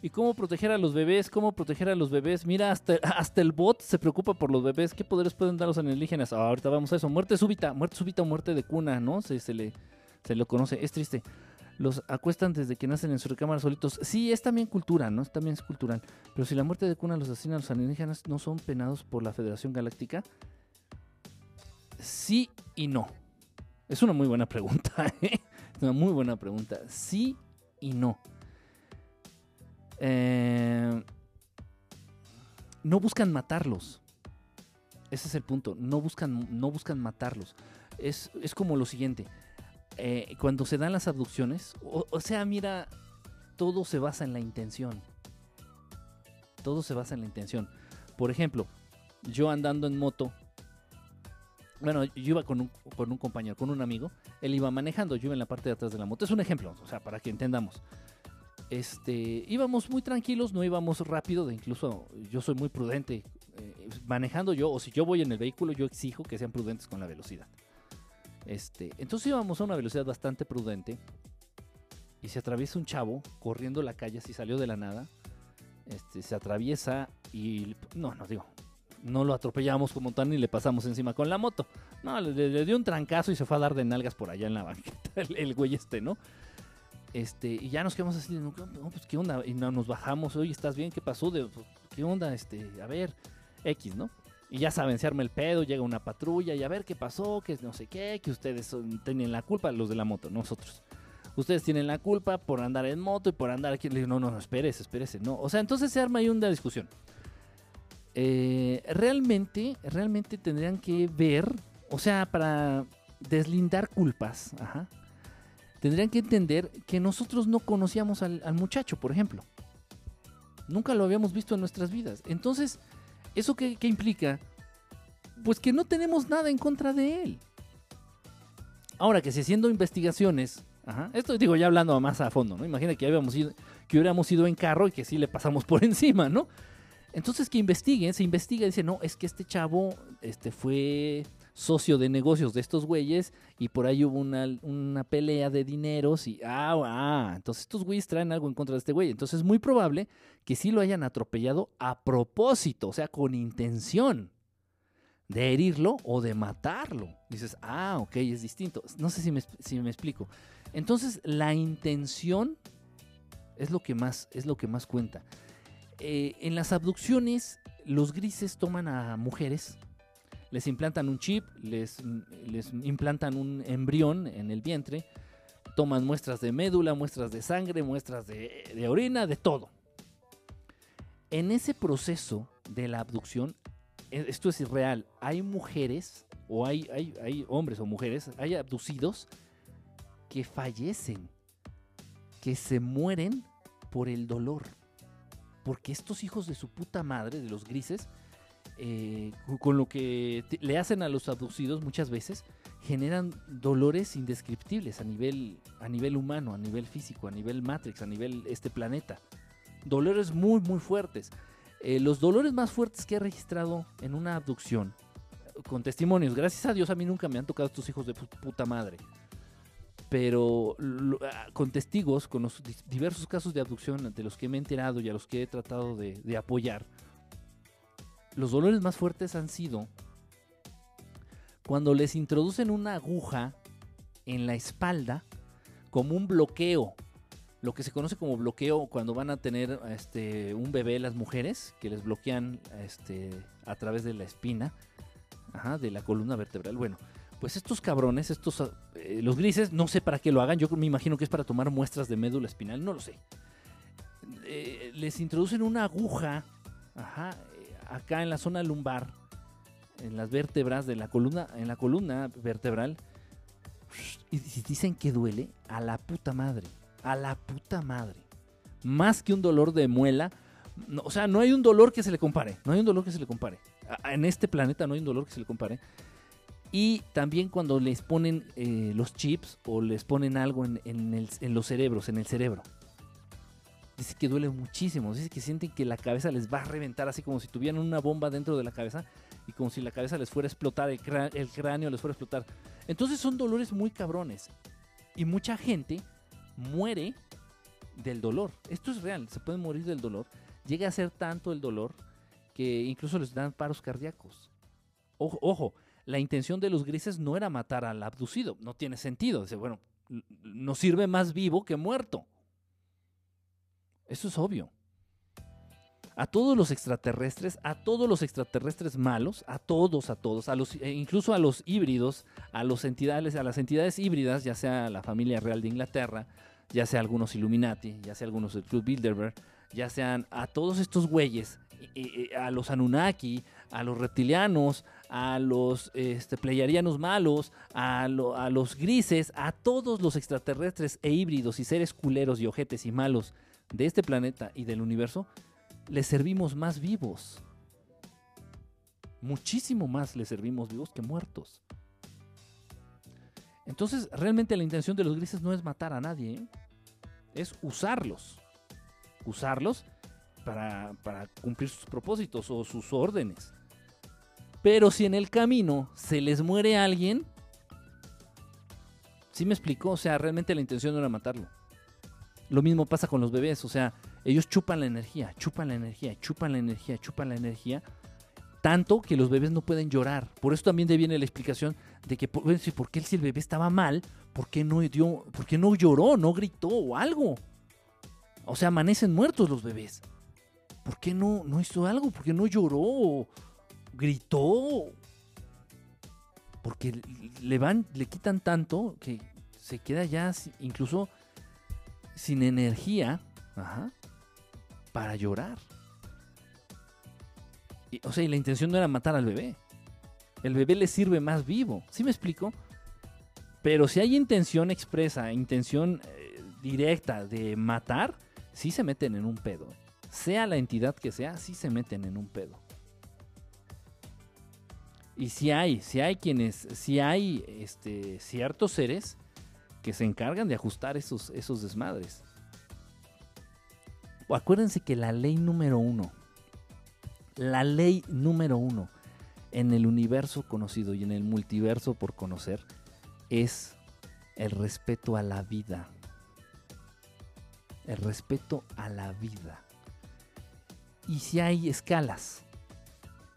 ¿Y cómo proteger a los bebés? ¿Cómo proteger a los bebés? Mira, hasta, hasta el bot se preocupa por los bebés. ¿Qué poderes pueden dar los alienígenas? Ah, ahorita vamos a eso. Muerte súbita, muerte súbita o muerte de cuna, ¿no? Se, se, le, se lo conoce. Es triste. Los acuestan desde que nacen en su recámara solitos. Sí, es también cultura, ¿no? Es también es cultural. Pero si la muerte de cuna los asesina a los alienígenas, ¿no son penados por la Federación Galáctica? Sí y no. Es una muy buena pregunta, ¿eh? Es una muy buena pregunta. Sí y no. Eh, no buscan matarlos. Ese es el punto. No buscan, no buscan matarlos. Es, es como lo siguiente. Eh, cuando se dan las abducciones, o, o sea, mira, todo se basa en la intención. Todo se basa en la intención. Por ejemplo, yo andando en moto, bueno, yo iba con un, con un compañero, con un amigo, él iba manejando, yo iba en la parte de atrás de la moto. Es un ejemplo, o sea, para que entendamos. Este, íbamos muy tranquilos, no íbamos rápido, de incluso yo soy muy prudente eh, manejando yo, o si yo voy en el vehículo, yo exijo que sean prudentes con la velocidad. Este, entonces íbamos a una velocidad bastante prudente y se atraviesa un chavo corriendo la calle, así salió de la nada. Este, se atraviesa y no, no digo, no lo atropellamos como tal ni le pasamos encima con la moto. No, le, dio un trancazo y se fue a dar de nalgas por allá en la banqueta el, el güey este, ¿no? Este, y ya nos quedamos así, no, pues qué onda, y no, nos bajamos, oye, ¿estás bien? ¿Qué pasó? De, pues, ¿Qué onda? Este, a ver, X, ¿no? Y ya saben, se arma el pedo, llega una patrulla y a ver qué pasó, que no sé qué, que ustedes son, tienen la culpa, los de la moto, nosotros. Ustedes tienen la culpa por andar en moto y por andar aquí. No, no, no, espérese, espérese, no. O sea, entonces se arma ahí una discusión. Eh, realmente, realmente tendrían que ver, o sea, para deslindar culpas, ajá, tendrían que entender que nosotros no conocíamos al, muchacho, por ejemplo. Nunca lo habíamos visto en nuestras vidas. Entonces, ¿eso qué, implica? Pues que no tenemos nada en contra de él. Ahora que si haciendo investigaciones, esto digo ya hablando más a fondo, ¿no? Imagina que, habíamos ido, que hubiéramos ido en carro y que sí le pasamos por encima, ¿no? Entonces que investiguen, se investiga y dice, no, es que este chavo este, fue socio de negocios de estos güeyes y por ahí hubo una, una, pelea de dineros y ah, ah, entonces estos güeyes traen algo en contra de este güey. Entonces es muy probable que sí lo hayan atropellado a propósito, o sea, con intención de herirlo o de matarlo. Dices, ah, ok, es distinto. No sé si me, si me explico. Entonces la intención es lo que más, es lo que más cuenta. Eh, en las abducciones, los grises toman a mujeres, les implantan un chip, les, les, implantan un embrión en el vientre, toman muestras de médula, muestras de sangre, muestras de, de orina, de todo. En ese proceso de la abducción, e, esto es irreal, hay mujeres, o hay, hay, hay hombres o mujeres, hay abducidos que fallecen, que se mueren por el dolor porque estos hijos de su puta madre, de los grises, eh, con lo que le hacen a los abducidos muchas veces, generan dolores indescriptibles a nivel, a nivel humano, a nivel físico, a nivel Matrix, a nivel este planeta. Dolores muy, muy fuertes. Eh, los dolores más fuertes que he registrado en una abducción, con testimonios, gracias a Dios a mí nunca me han tocado estos hijos de puta madre pero ah, con testigos, con los diversos casos de abducción de los que me he enterado y a los que he tratado de, de apoyar, los dolores más fuertes han sido cuando les introducen una aguja en la espalda como un bloqueo, lo que se conoce como bloqueo cuando van a tener este, un bebé las mujeres, que les bloquean este, a través de la espina, ajá, de la columna vertebral. Bueno, pues estos cabrones, estos eh, los grises, no sé para qué lo hagan, yo me imagino que es para tomar muestras de médula espinal, no lo sé. Eh, les introducen una aguja, ajá, acá en la zona lumbar, en las vértebras de la columna, en la columna vertebral, y dicen que duele a la puta madre, a la puta madre. Más que un dolor de muela, o sea, no hay un dolor que se le compare, no hay un dolor que se le compare. en este planeta no hay un dolor que se le compare y también cuando les ponen eh, los chips o les ponen algo en, en, los cerebros, en el cerebro. Dice que duele muchísimo. Dice que sienten que la cabeza les va a reventar así como si tuvieran una bomba dentro de la cabeza y como si la cabeza les fuera a explotar, el, cráneo les fuera a explotar. Entonces son dolores muy cabrones. Y mucha gente muere del dolor. Esto es real, se puede morir del dolor. Llega a ser tanto el dolor que incluso les dan paros cardíacos. Ojo, ojo la intención de los grises no era matar al abducido, no tiene sentido. Dice, bueno, no sirve más vivo que muerto. Eso es obvio. a todos los extraterrestres, a todos los extraterrestres malos, a todos, a todos, a los, e incluso a los híbridos, a los entidades, a las entidades híbridas, ya sea la familia real de Inglaterra, ya sea algunos Illuminati, ya sea algunos del Club Bilderberg, ya sean a todos estos güeyes, a los Anunnaki, a los reptilianos, a los este, malos, a, a los grises, a todos los extraterrestres e híbridos y seres culeros y ojetes y malos de este planeta y del universo, les servimos más vivos. Muchísimo más les servimos vivos que muertos. Entonces, realmente la intención de los grises no es matar a nadie, ¿eh? es usarlos. Usarlos para, para cumplir sus propósitos o sus órdenes. Pero si en el camino se les muere alguien, ¿sí me explicó? O sea, realmente la intención no era matarlo. Lo mismo pasa con los bebés, o sea, ellos chupan la energía, chupan la energía, chupan la energía, chupan la energía, tanto que los bebés no pueden llorar. Por eso también viene la explicación de que, ¿por qué si el bebé estaba mal, por qué no dio, por qué no lloró, no gritó o algo? O sea, amanecen muertos los bebés. ¿Por qué no, no hizo algo? ¿Por qué no lloró? ¿Gritó? Porque le van, le quitan tanto que se queda ya incluso sin energía para llorar. o sea, y la intención no era matar al bebé. El bebé le sirve más vivo. ¿Sí me explico? Pero si hay intención expresa, intención eh, directa de matar, sí se meten en un pedo. Sea la entidad que sea, sí se meten en un pedo. Y si hay, si hay quienes, si hay este, ciertos seres que se encargan de ajustar esos, esos desmadres. acuérdense que la ley número uno, la ley número uno en el universo conocido y en el multiverso por conocer es el respeto a la vida. El respeto a la vida. Y si hay escalas,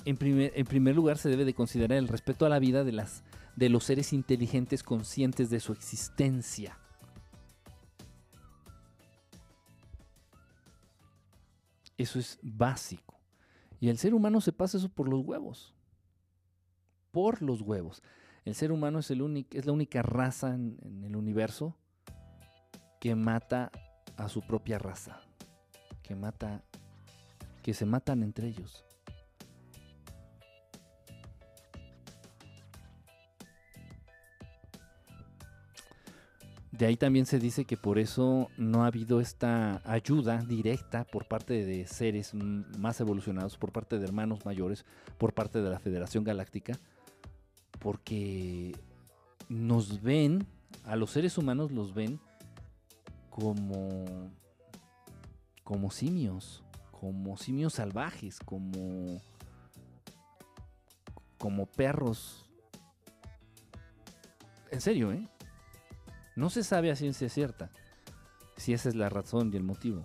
en primer, en primer lugar se debe de considerar el respeto a la vida de, las, de los seres inteligentes conscientes de su existencia. Eso es básico. Y el ser humano se pasa eso por los huevos. Por los huevos. El ser humano es, el es la única raza en, el universo que mata a su propia raza. Que mata. que se matan entre ellos. De ahí también se dice que por eso no ha habido esta ayuda directa por parte de seres más evolucionados, por parte de hermanos mayores, por parte de la Federación Galáctica, porque nos ven, a los seres humanos los ven como, como simios, como simios salvajes, como, como perros. En serio, ¿eh? No se sabe a ciencia cierta si esa es la razón y el motivo.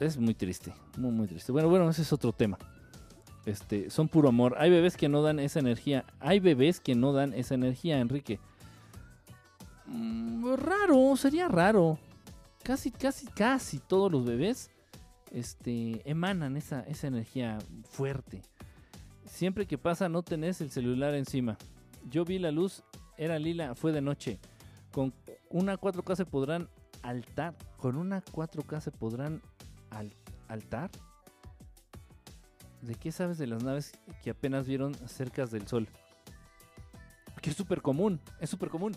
Es muy triste, muy, muy triste. Bueno, bueno, ese es otro tema. Este, son puro amor. Hay bebés que no dan esa energía. Hay bebés que no dan esa energía, Enrique. Mm, raro, sería raro. Casi, casi, casi todos los bebés este, emanan esa, esa energía fuerte. Siempre que pasa no tenés el celular encima. Yo vi la luz, era lila, fue de noche. Con una 4K se podrán altar. Con una 4K se podrán altar. ¿De qué sabes de las naves que apenas vieron cerca del Sol? Que es súper común, es súper común.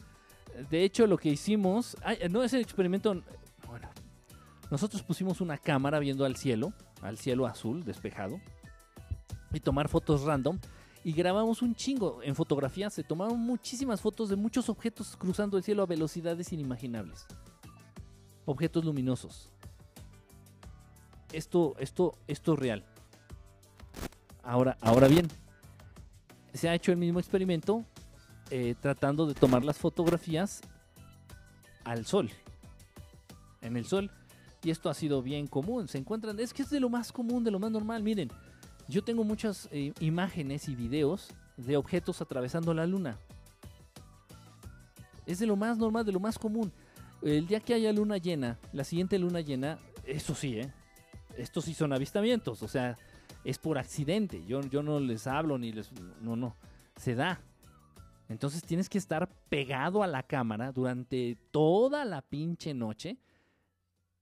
De hecho, lo que hicimos, no es el experimento, bueno, nosotros pusimos una cámara viendo al cielo, al cielo azul despejado, y tomar fotos random, y grabamos un chingo. En fotografía se tomaron muchísimas fotos de muchos objetos cruzando el cielo a velocidades inimaginables. Objetos luminosos. Esto, esto, esto es real. Ahora, ahora bien, se ha hecho el mismo experimento eh, tratando de tomar las fotografías al sol. En el sol. Y esto ha sido bien común. Se encuentran, es que es de lo más común, de lo más normal. Miren, yo tengo muchas eh, imágenes y videos de objetos atravesando la luna. Es de lo más normal, de lo más común. El día que haya luna llena, la siguiente luna llena, eso sí, ¿eh? estos sí son avistamientos, o sea, es por accidente. Yo, yo no les hablo ni les... No, no, se da. Entonces tienes que estar pegado a la cámara durante toda la pinche noche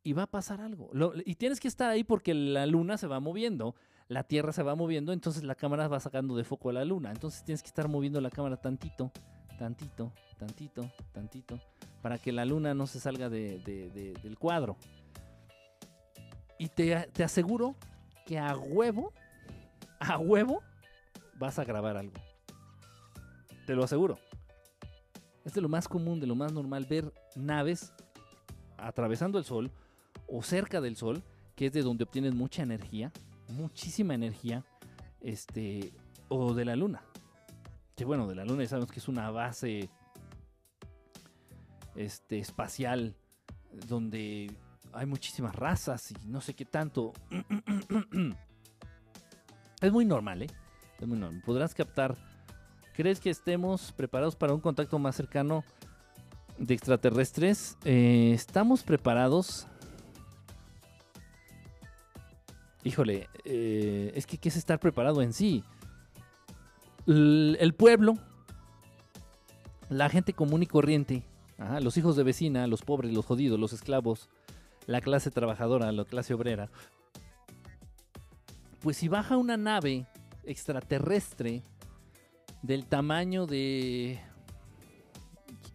y va a pasar algo. y tienes que estar ahí porque la luna se va moviendo, la Tierra se va moviendo, entonces la cámara va sacando de foco a la luna. Entonces tienes que estar moviendo la cámara tantito, tantito, tantito, tantito, para que la luna no se salga del cuadro. Y te, te aseguro que a huevo, a huevo, vas a grabar algo. Te lo aseguro. Es de lo más común, de lo más normal ver naves atravesando el Sol o cerca del Sol, que es de donde obtienes mucha energía, muchísima energía, este, o de la Luna. Que bueno, de la Luna sabemos que es una base este, espacial donde hay muchísimas razas y no sé qué tanto. es muy normal, ¿eh? Es muy normal. Podrás captar. ¿Crees que estemos preparados para un contacto más cercano de extraterrestres? Eh, estamos preparados. Híjole, eh, es que ¿qué es estar preparado en sí? el pueblo, la gente común y corriente, los hijos de vecina, los pobres, los jodidos, los esclavos, la clase trabajadora, la clase obrera, pues si baja una nave extraterrestre del tamaño de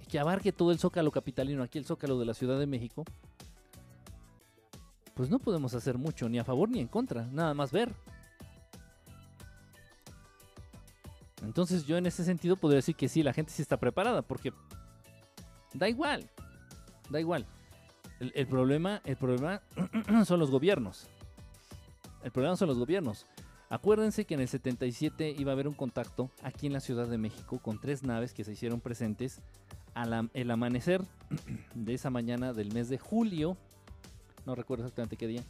que abarque todo el zócalo capitalino, aquí el zócalo de la Ciudad de México, pues no podemos hacer mucho, ni a favor ni en contra, nada más ver. Entonces yo en ese sentido podría decir que sí, la gente sí está preparada, porque da igual, da igual. El, problema, el problema son los gobiernos. El problema son los gobiernos. Acuérdense que en el 77 iba a haber un contacto aquí en la Ciudad de México con tres naves que se hicieron presentes al el amanecer de esa mañana del mes de julio. No recuerdo exactamente qué día.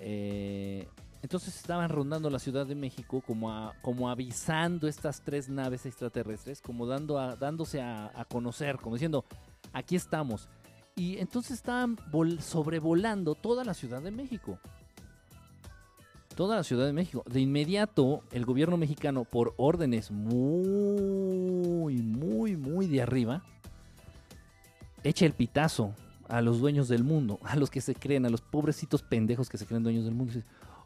Eh, entonces estaban rondando la Ciudad de México como, como avisando estas tres naves extraterrestres, como dando dándose a, a conocer, como diciendo, aquí estamos. Y entonces estaban sobrevolando toda la Ciudad de México. Toda la Ciudad de México. De inmediato, el gobierno mexicano, por órdenes muy, muy, muy de arriba, echa el pitazo a los dueños del mundo, a los que se creen, a los pobrecitos pendejos que se creen dueños del mundo.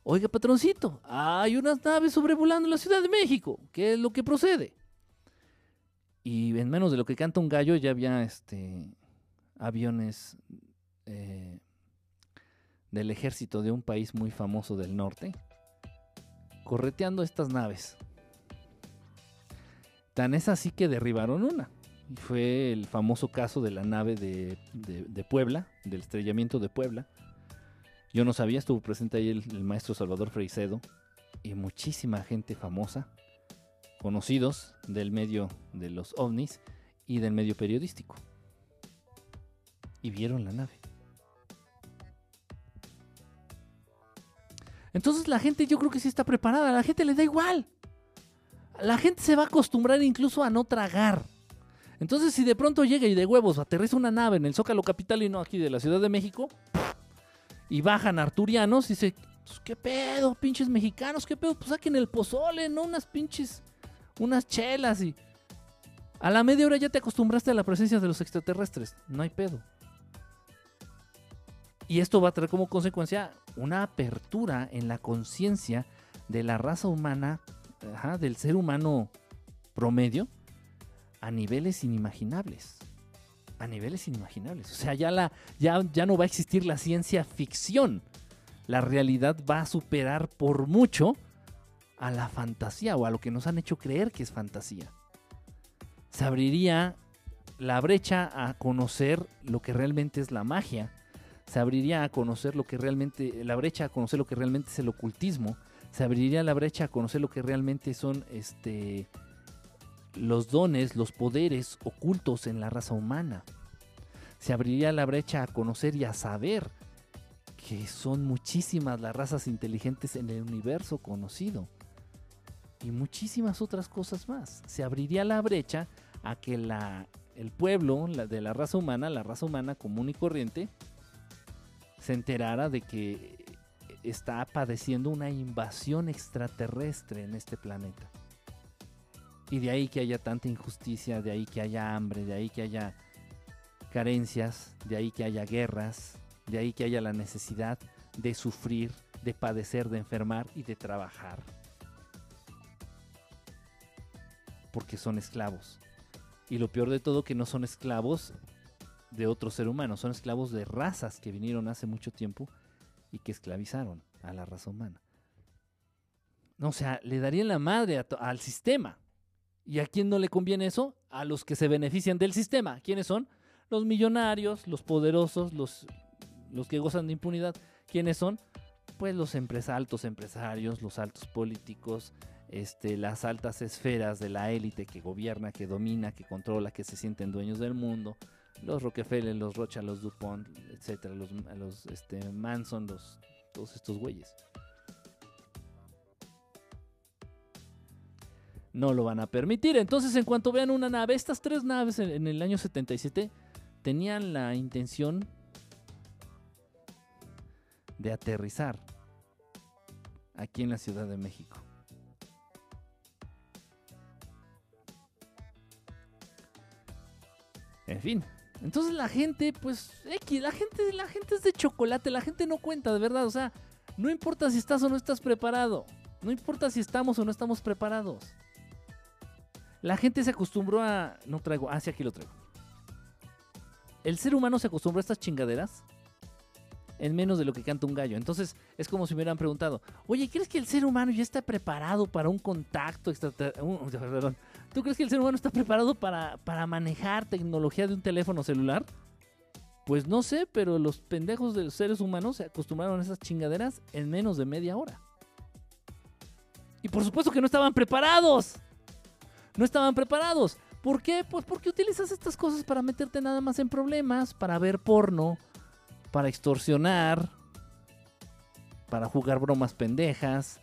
Oiga, patroncito, hay unas naves sobrevolando la Ciudad de México. ¿Qué es lo que procede? Y en menos de lo que canta un gallo, ya había este aviones eh, del ejército de un país muy famoso del norte, correteando estas naves. Tan es así que derribaron una. Fue el famoso caso de la nave de, Puebla, del estrellamiento de Puebla. Yo no sabía, estuvo presente ahí el, el maestro Salvador Freicedo y muchísima gente famosa, conocidos del medio de los ovnis y del medio periodístico y vieron la nave. Entonces la gente yo creo que sí está preparada, a la gente le da igual. La gente se va a acostumbrar incluso a no tragar. Entonces si de pronto llega y de huevos aterriza una nave en el Zócalo Capitalino aquí de la Ciudad de México y bajan arturianos y dice, pues, ¿qué pedo, pinches mexicanos? ¿Qué pedo? Pues saquen el pozole, ¿no? Unas pinches, unas chelas y... A la media hora ya te acostumbraste a la presencia de los extraterrestres, no hay pedo. Y esto va a traer como consecuencia una apertura en la conciencia de la raza humana, del ser humano promedio, a niveles inimaginables. A niveles inimaginables. O sea, ya, la, ya, ya no va a existir la ciencia ficción. La realidad va a superar por mucho a la fantasía o a lo que nos han hecho creer que es fantasía. Se abriría la brecha a conocer lo que realmente es la magia se abriría a conocer lo que realmente, la brecha a conocer lo que realmente es el ocultismo, se abriría la brecha a conocer lo que realmente son este, los dones, los poderes ocultos en la raza humana. Se abriría la brecha a conocer y a saber que son muchísimas las razas inteligentes en el universo conocido. Y muchísimas otras cosas más. Se abriría la brecha a que la, el pueblo de la raza humana, la raza humana común y corriente, se enterara de que está padeciendo una invasión extraterrestre en este planeta. Y de ahí que haya tanta injusticia, de ahí que haya hambre, de ahí que haya carencias, de ahí que haya guerras, de ahí que haya la necesidad de sufrir, de padecer, de enfermar y de trabajar. Porque son esclavos. Y lo peor de todo que no son esclavos de otro ser humano, son esclavos de razas que vinieron hace mucho tiempo y que esclavizaron a la raza humana. No, o sea, le darían la madre al sistema. ¿Y a quién no le conviene eso? A los que se benefician del sistema. ¿Quiénes son? Los millonarios, los poderosos, los, los que gozan de impunidad. ¿Quiénes son? Pues los altos empresarios, los altos políticos, este, las altas esferas de la élite que gobierna, que domina, que controla, que se sienten dueños del mundo, los Rockefeller, los Rocha, los DuPont, etcétera, los, los este, Manson, los, todos estos güeyes. No lo van a permitir. Entonces, en cuanto vean una nave, estas tres naves en el año 77 tenían la intención de aterrizar aquí en la Ciudad de México. En fin, entonces la gente, pues, X, la gente, la gente es de chocolate, la gente no cuenta, de verdad. O sea, no importa si estás o no estás preparado. No importa si estamos o no estamos preparados. La gente se acostumbró a. No traigo. Ah, sí, aquí lo traigo. El ser humano se acostumbró a estas chingaderas en menos de lo que canta un gallo. Entonces es como si me hubieran preguntado, oye, ¿crees que el ser humano ya está preparado para un contacto extraterrestre? ¿Tú crees que el ser humano está preparado para, para manejar tecnología de un teléfono celular? Pues no sé, pero los pendejos de los seres humanos se acostumbraron a esas chingaderas en menos de media hora. Y por supuesto que no estaban preparados. No estaban preparados. ¿Por qué? Pues porque utilizas estas cosas para meterte nada más en problemas, para ver porno, para extorsionar, para jugar bromas pendejas,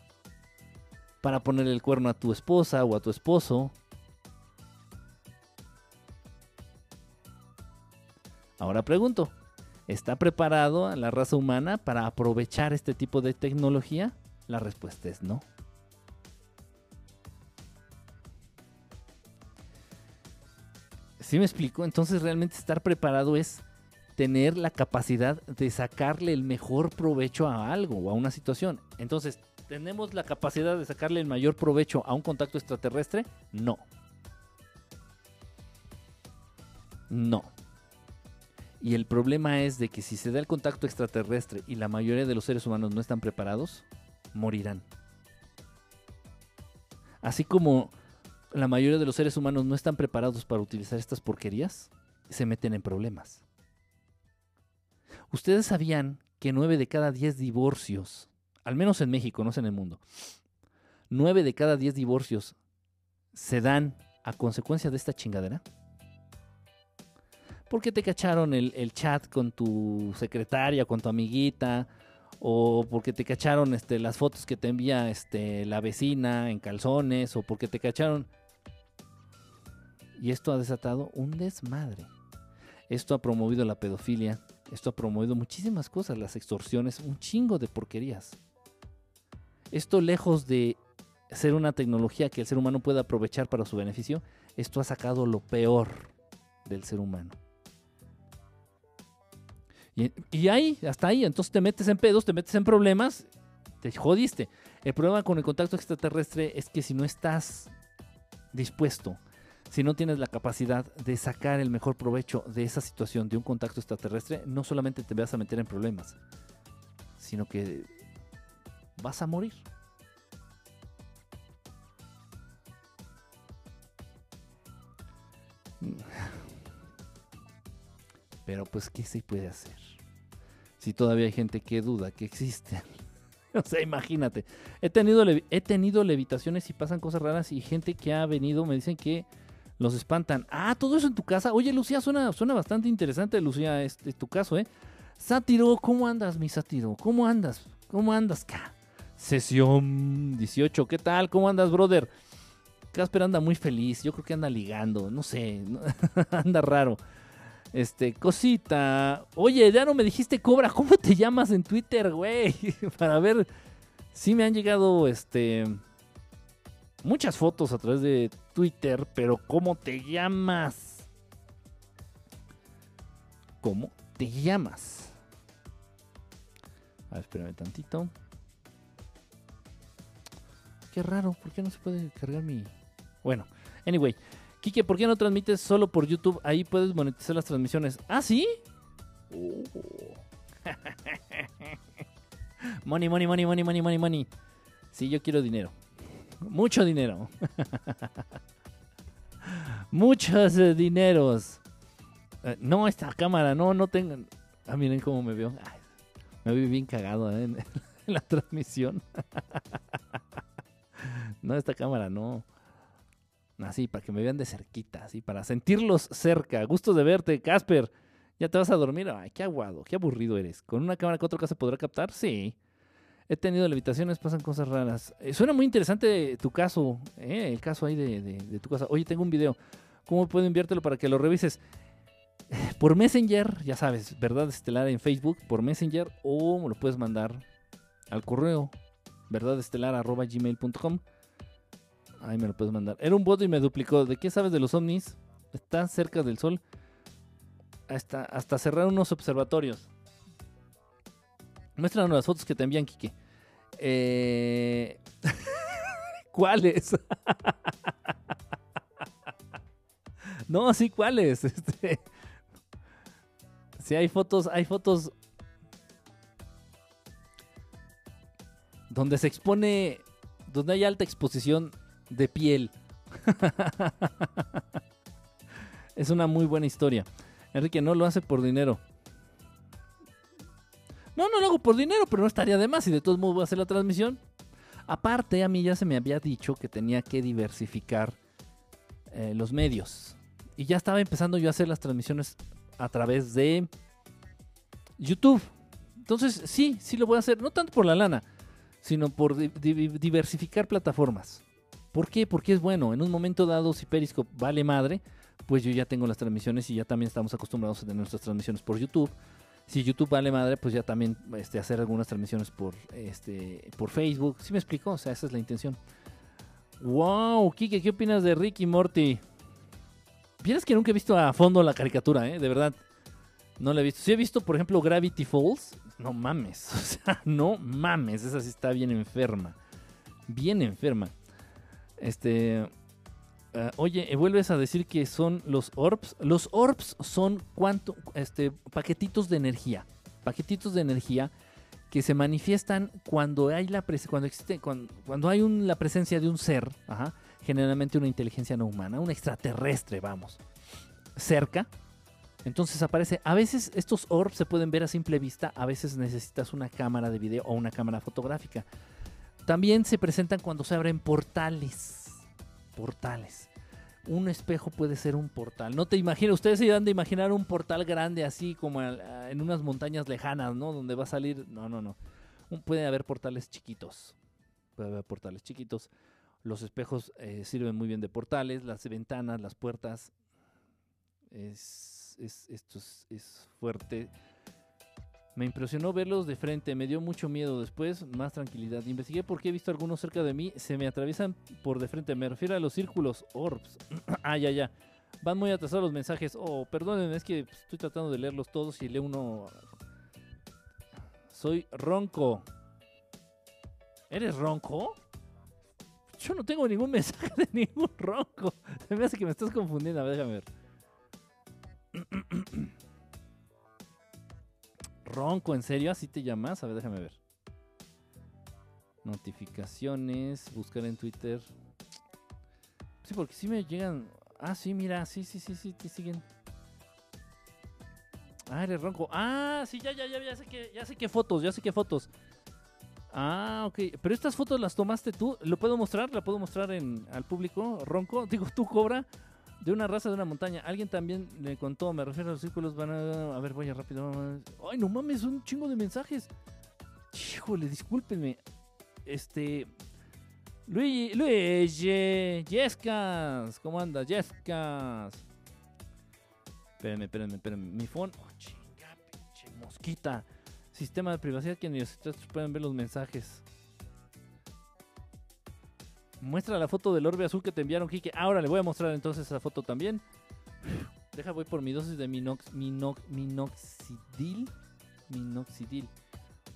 para poner el cuerno a tu esposa o a tu esposo. Ahora pregunto, ¿está preparado la raza humana para aprovechar este tipo de tecnología? La respuesta es no. ¿Sí me explico? Entonces realmente estar preparado es tener la capacidad de sacarle el mejor provecho a algo o a una situación. Entonces, ¿tenemos la capacidad de sacarle el mayor provecho a un contacto extraterrestre? No. No. Y el problema es de que si se da el contacto extraterrestre y la mayoría de los seres humanos no están preparados, morirán. Así como la mayoría de los seres humanos no están preparados para utilizar estas porquerías, se meten en problemas. ¿Ustedes sabían que 9 de cada 10 divorcios, al menos en México, no sé en el mundo, 9 de cada 10 divorcios se dan a consecuencia de esta chingadera? Porque te cacharon el, chat con tu secretaria, con tu amiguita, o porque te cacharon este, las fotos que te envía este, la vecina en calzones, o porque te cacharon... Y esto ha desatado un desmadre. Esto ha promovido la pedofilia, esto ha promovido muchísimas cosas, las extorsiones, un chingo de porquerías. Esto lejos de ser una tecnología que el ser humano pueda aprovechar para su beneficio, esto ha sacado lo peor del ser humano. Y, ahí, hasta ahí, entonces te metes en pedos, te metes en problemas, te jodiste. El problema con el contacto extraterrestre es que si no estás dispuesto si no tienes la capacidad de sacar el mejor provecho de esa situación, de un contacto extraterrestre, no solamente te vas a meter en problemas, sino que vas a morir. Pero pues, ¿qué se puede hacer? Si todavía hay gente que duda que existen. o sea, imagínate. He tenido, he tenido levitaciones y pasan cosas raras y gente que ha venido me dicen que los espantan. Ah, todo eso en tu casa. Oye, Lucía, suena, suena bastante interesante, Lucía, este, tu caso, ¿eh? Sátiro, ¿cómo andas, mi sátiro? ¿Cómo andas? ¿Cómo andas, ca? Sesión 18, ¿qué tal? ¿Cómo andas, brother? Casper anda muy feliz, yo creo que anda ligando, no sé, anda raro. Este, cosita. Oye, ya no me dijiste Cobra, ¿cómo te llamas en Twitter, güey? Para ver si me han llegado, este, muchas fotos a través de Twitter, pero ¿cómo te llamas? ¿Cómo te llamas? A ver, espérame tantito. Qué raro, ¿por qué no se puede cargar mi...? Bueno, anyway. Kike, ¿por qué no transmites solo por YouTube? Ahí puedes monetizar las transmisiones. ¿Ah, sí? Oh. money, money, money, money, money, money, money. Sí, yo quiero dinero. Mucho dinero. Muchos eh, dineros. Eh, no, esta cámara, no, no tengan. Ah, miren cómo me veo. me veo bien cagado eh, en la transmisión. no, esta cámara, no. Así, para que me vean de cerquita, así, para sentirlos cerca. Gusto de verte, Casper. ¿Ya te vas a dormir? Ay, qué aguado, qué aburrido eres. ¿Con una cámara 4K se podrá captar? Sí. He tenido levitaciones, pasan cosas raras. Eh, suena muy interesante tu caso, eh, el caso ahí de, tu casa. Oye, tengo un video. ¿Cómo puedo enviártelo para que lo revises? Por Messenger, ya sabes, Verdad Estelar en Facebook, por Messenger, o me lo puedes mandar al correo verdadestelar.gmail.com Ahí me lo puedes mandar. Era un voto y me duplicó. ¿De qué sabes de los ovnis? Están cerca del sol. Hasta, hasta cerrar unos observatorios. Muéstranos las fotos que te envían, Kike. Eh... ¿Cuáles? no, sí, ¿cuáles? Este... Sí, hay fotos, hay fotos donde se expone, donde hay alta exposición de piel. es una muy buena historia. Enrique no lo hace por dinero. No, no lo hago por dinero, pero no estaría de más y de todos modos voy a hacer la transmisión. Aparte, a mí ya se me había dicho que tenía que diversificar eh, los medios. Y ya estaba empezando yo a hacer las transmisiones a través de YouTube. Entonces, sí, sí lo voy a hacer. No tanto por la lana, sino por diversificar plataformas. ¿Por qué? Porque es bueno. En un momento dado, si Periscope vale madre, pues yo ya tengo las transmisiones y ya también estamos acostumbrados a tener nuestras transmisiones por YouTube. Si YouTube vale madre, pues ya también este, hacer algunas transmisiones por, este, por Facebook. ¿Sí me explico? O sea, esa es la intención. ¡Wow! Kike, ¿qué opinas de Ricky Morty? Vieras que nunca he visto a fondo la caricatura, ¿eh? De verdad. No la he visto. Si he visto, por ejemplo, Gravity Falls. No mames. O sea, no mames. Esa sí está bien enferma. Bien enferma. Este. Uh, oye, vuelves a decir que son los orbs. Los orbs son cuánto, este, paquetitos de energía. Paquetitos de energía que se manifiestan cuando hay la cuando existe cuando, hay la presencia de un ser, ajá, generalmente una inteligencia no humana, un extraterrestre, vamos, cerca. Entonces aparece, a veces estos orbs se pueden ver a simple vista, a veces necesitas una cámara de video o una cámara fotográfica. También se presentan cuando se abren portales. Portales. Un espejo puede ser un portal. No te imaginas, ustedes se dan de imaginar un portal grande así como en unas montañas lejanas, ¿no? Donde va a salir. No, no, no. Puede haber portales chiquitos. Puede haber portales chiquitos. Los espejos eh, sirven muy bien de portales. Las ventanas, las puertas. Es, esto es fuerte. Me impresionó verlos de frente, me dio mucho miedo. Después, más tranquilidad. Investigué porque he visto algunos cerca de mí, se me atraviesan por de frente. Me refiero a los círculos, orbs. ah, ya, ya. Van muy atrasados los mensajes. Oh, perdonen, es que estoy tratando de leerlos todos y leo uno. Soy Ronco. ¿Eres Ronco? Yo no tengo ningún mensaje de ningún Ronco. Me hace que me estás confundiendo. A ver, déjame ver. Ronco, ¿en serio? ¿Así te llamas? A ver, déjame ver. Notificaciones, buscar en Twitter. Sí, porque sí me llegan. Ah, sí, mira, sí, sí, sí, sí, te siguen. Ah, eres ronco. Ah, sí, ya, ya, ya, ya sé que, ya sé qué fotos, ya sé qué fotos. Ah, ok. Pero estas fotos las tomaste tú. ¿Lo puedo mostrar? ¿La puedo mostrar en, al público? Ronco. Digo, tú cobra de una raza de una montaña. Alguien también le contó, me refiero a los círculos, van a... A ver, voy a rápido. Ay, no mames, un chingo de mensajes. Híjole, discúlpenme. Este... Luis, Luis, Yescas, ¿cómo andas? Yescas. Espérenme, espérenme, espérenme. Mi phone. Oh, chinga, pinche mosquita. Sistema de privacidad que ni ustedes pueden ver los mensajes. Muestra la foto del orbe azul que te enviaron, Kike. Ahora le voy a mostrar entonces esa foto también. Deja, voy por mi dosis de minox, minox, minoxidil. Minoxidil.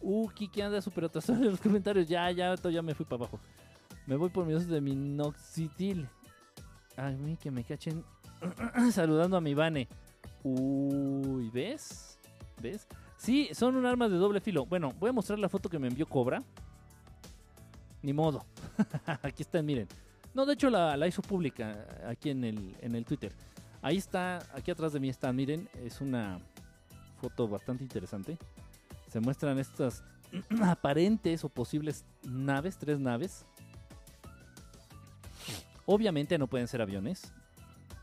Uh, Kike anda súper atrasado en los comentarios. Ya, ya, ya me fui para abajo. Me voy por mi dosis de minoxidil. A mí que me cachen saludando a mi Vane. Uy, ¿ves? ¿Ves? Sí, son un arma de doble filo. Bueno, voy a mostrar la foto que me envió Cobra. Ni modo. aquí están, miren. No, de hecho la, hizo pública aquí en el, en el Twitter. Ahí está, aquí atrás de mí están, miren. Es una foto bastante interesante. Se muestran estas aparentes o posibles naves, tres naves. Obviamente no pueden ser aviones.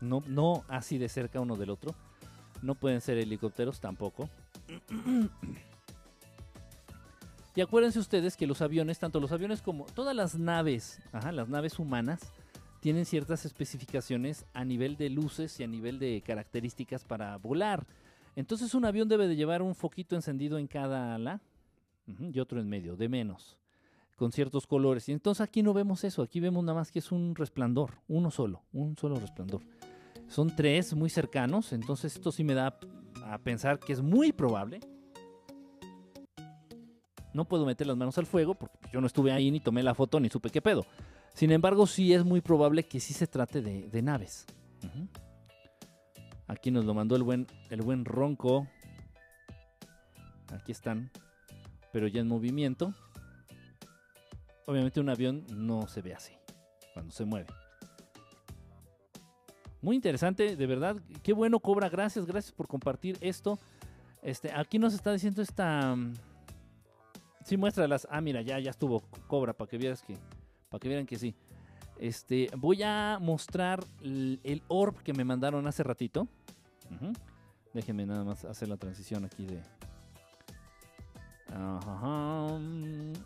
No, no así de cerca uno del otro. No pueden ser helicópteros tampoco. Y acuérdense ustedes que los aviones, tanto los aviones como todas las naves, las naves humanas, tienen ciertas especificaciones a nivel de luces y a nivel de características para volar. Entonces un avión debe de llevar un foquito encendido en cada ala y otro en medio, de menos, con ciertos colores. Y entonces aquí no vemos eso, aquí vemos nada más que es un resplandor, uno solo, un solo resplandor. Son tres muy cercanos, entonces esto sí me da a pensar que es muy probable no puedo meter las manos al fuego porque yo no estuve ahí ni tomé la foto ni supe qué pedo. Sin embargo, sí es muy probable que sí se trate de, naves. Aquí nos lo mandó el buen, el buen Ronco. Aquí están, pero ya en movimiento. Obviamente un avión no se ve así cuando se mueve. Muy interesante, de verdad. Qué bueno, Cobra. Gracias, gracias por compartir esto. Este, aquí nos está diciendo esta Sí, muéstralas. Ah, mira, ya, ya estuvo Cobra, para que vieras que. Para que vieran que sí. Este, voy a mostrar el, orb que me mandaron hace ratito. Déjenme nada más hacer la transición aquí de.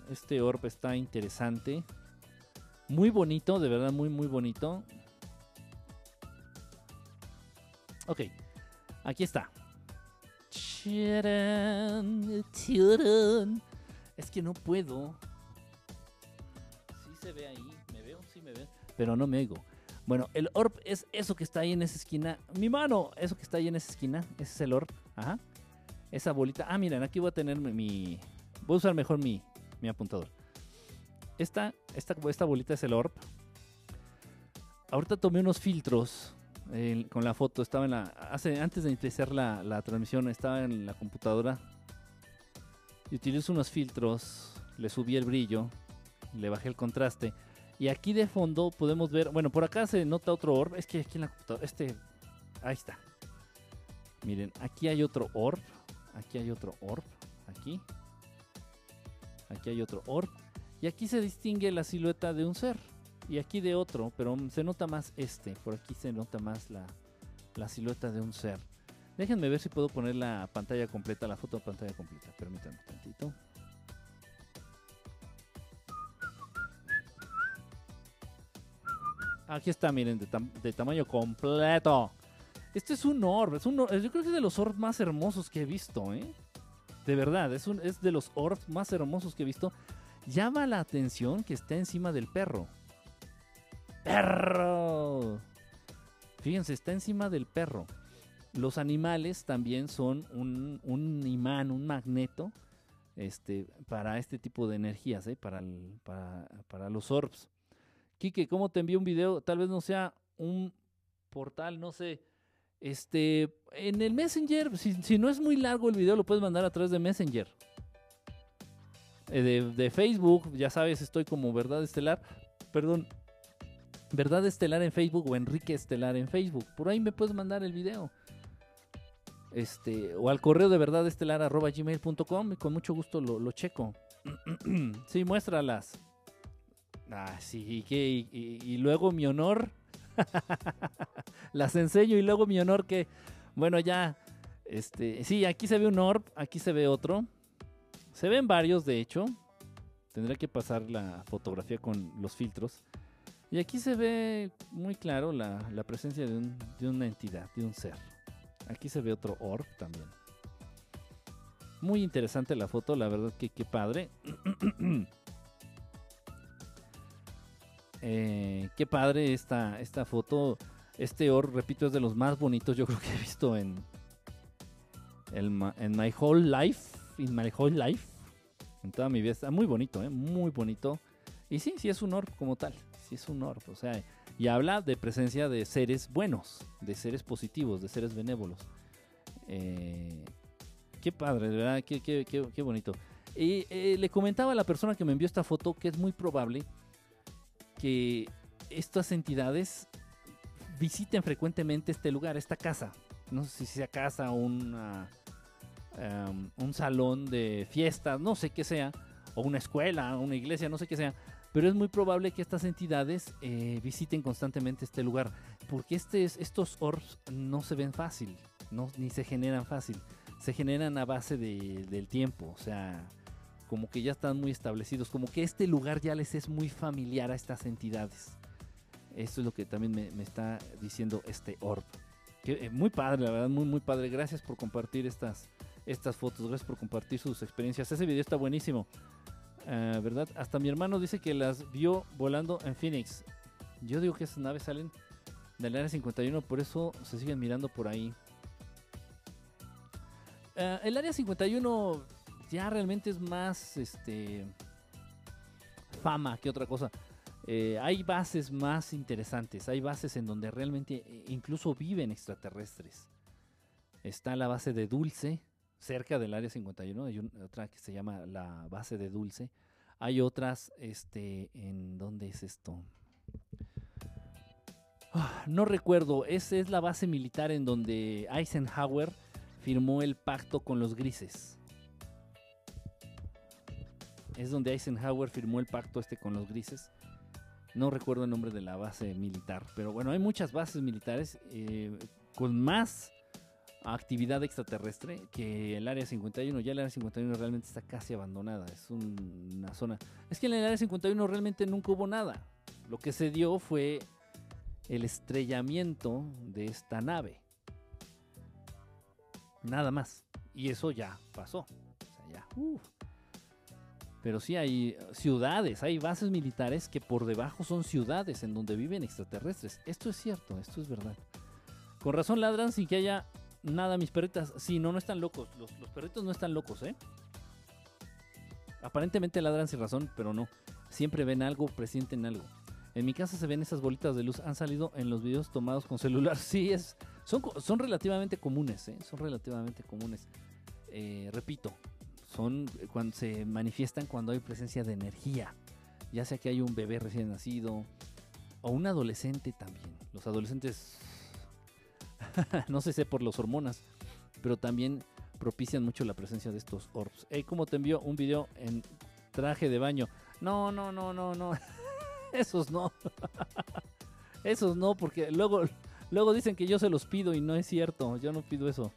Este orb está interesante. Muy bonito, de verdad, muy, muy bonito. Ok, aquí está. Es que no puedo. Sí se ve ahí, me veo, sí me veo, pero no me oigo. Bueno, el orb es eso que está ahí en esa esquina. Mi mano, eso que está ahí en esa esquina, ese es el orb. Ajá. Esa bolita. Ah, miren, aquí voy a tener mi... Voy a usar mejor mi, mi apuntador. Esta, esta, esta bolita es el orb. Ahorita tomé unos filtros con la foto. Estaba en la... Hace, antes de empezar la, la transmisión, estaba en la computadora y utilizo unos filtros, le subí el brillo, le bajé el contraste. Y aquí de fondo podemos ver, bueno, por acá se nota otro orb. Es que aquí en la computadora, este, ahí está. Miren, aquí hay otro orb. Aquí hay otro orb. Aquí. Aquí hay otro orb. Y aquí se distingue la silueta de un ser. Y aquí de otro, pero se nota más este. Por aquí se nota más la, la silueta de un ser. Déjenme ver si puedo poner la pantalla completa, la foto de pantalla completa. Permítanme un tantito. Aquí está, miren, de, tamaño completo. Este es un orb, es un yo creo que es de los orbs más hermosos que he visto, ¿eh? De verdad, es, un, es de los orbs más hermosos que he visto. Llama la atención que está encima del perro. ¡Perro! Fíjense, está encima del perro. Los animales también son un, imán, un magneto este, para este tipo de energías, ¿eh? para, los orbs. Quique, ¿cómo te envío un video? Tal vez no sea un portal, no sé. Este, en el Messenger, si, no es muy largo el video, lo puedes mandar a través de Messenger. Eh, de, Facebook, ya sabes, estoy como Verdad Estelar. Perdón, Verdad Estelar en Facebook o Enrique Estelar en Facebook. Por ahí me puedes mandar el video este, o al correo de verdad estelar gmail.com y con mucho gusto lo, checo. sí, muéstralas. Ah, sí, y, y, luego mi honor. las enseño y luego mi honor que, bueno, ya, este, sí, aquí se ve un orb, aquí se ve otro. Se ven varios, de hecho. Tendré que pasar la fotografía con los filtros. Y aquí se ve muy claro la, presencia de, de una entidad, de un ser. Aquí se ve otro orb también. Muy interesante la foto, la verdad que qué padre. Eh, qué padre esta, esta foto. Este orb, repito, es de los más bonitos yo creo que he visto en, en My Whole Life. In My Whole Life. En toda mi vida. Está muy bonito, ¿eh? muy bonito. Y sí, sí es un orb como tal. Sí es un orb. O sea, y habla de presencia de seres buenos, de seres positivos, de seres benévolos. Eh, qué padre, verdad, qué, qué, qué, bonito. Y eh, le comentaba a la persona que me envió esta foto que es muy probable que estas entidades visiten frecuentemente este lugar, esta casa. No sé si sea casa una, um, un salón de fiestas, no sé qué sea, o una escuela, una iglesia, no sé qué sea pero es muy probable que estas entidades eh, visiten constantemente este lugar, porque este estos orbs no se ven fácil, ni se generan fácil, se generan a base del tiempo, o sea, como que ya están muy establecidos, como que este lugar ya les es muy familiar a estas entidades. Esto es lo que también me, está diciendo este orb. Que, eh, muy padre, la verdad, muy, muy padre. Gracias por compartir estas, estas fotos, gracias por compartir sus experiencias. Ese video está buenísimo. Eh, ¿verdad? Hasta mi hermano dice que las vio volando en Phoenix. Yo digo que esas naves salen del área 51, por eso se siguen mirando por ahí. Eh, el área 51 ya realmente es más este fama que otra cosa. Eh, hay bases más interesantes, hay bases en donde realmente incluso viven extraterrestres. Está la base de Dulce, cerca del área 51, hay otra que se llama la base de Dulce. Hay otras, este, ¿en dónde es esto? Ah, no recuerdo, esa es la base militar en donde Eisenhower firmó el pacto con los grises. Es donde Eisenhower firmó el pacto este con los grises. No recuerdo el nombre de la base militar, pero bueno, hay muchas bases militares eh, con más actividad extraterrestre que el área 51. Ya el área 51 realmente está casi abandonada. Es una zona. Es que en el área 51 realmente nunca hubo nada. Lo que se dio fue el estrellamiento de esta nave. Nada más. Y eso ya pasó. O sea, ya. Pero sí hay ciudades, hay bases militares que por debajo son ciudades en donde viven extraterrestres. Esto es cierto, esto es verdad. Con razón ladran sin que haya nada mis perritas. Sí, no, no están locos. Los, perritos no están locos, ¿eh? Aparentemente ladran sin razón, pero no. Siempre ven algo, presienten algo. En mi casa se ven esas bolitas de luz. Han salido en los videos tomados con celular. Sí, es, son, son relativamente comunes, ¿eh? Son relativamente comunes. Eh, repito, son cuando se manifiestan cuando hay presencia de energía. Ya sea que hay un bebé recién nacido o un adolescente también. Los adolescentes no sé si por las hormonas, pero también propician mucho la presencia de estos orbs. Hey, ¿cómo te envió un video en traje de baño? No, no, no, no, no. Esos no. Esos no, porque luego, luego dicen que yo se los pido y no es cierto. Yo no pido eso.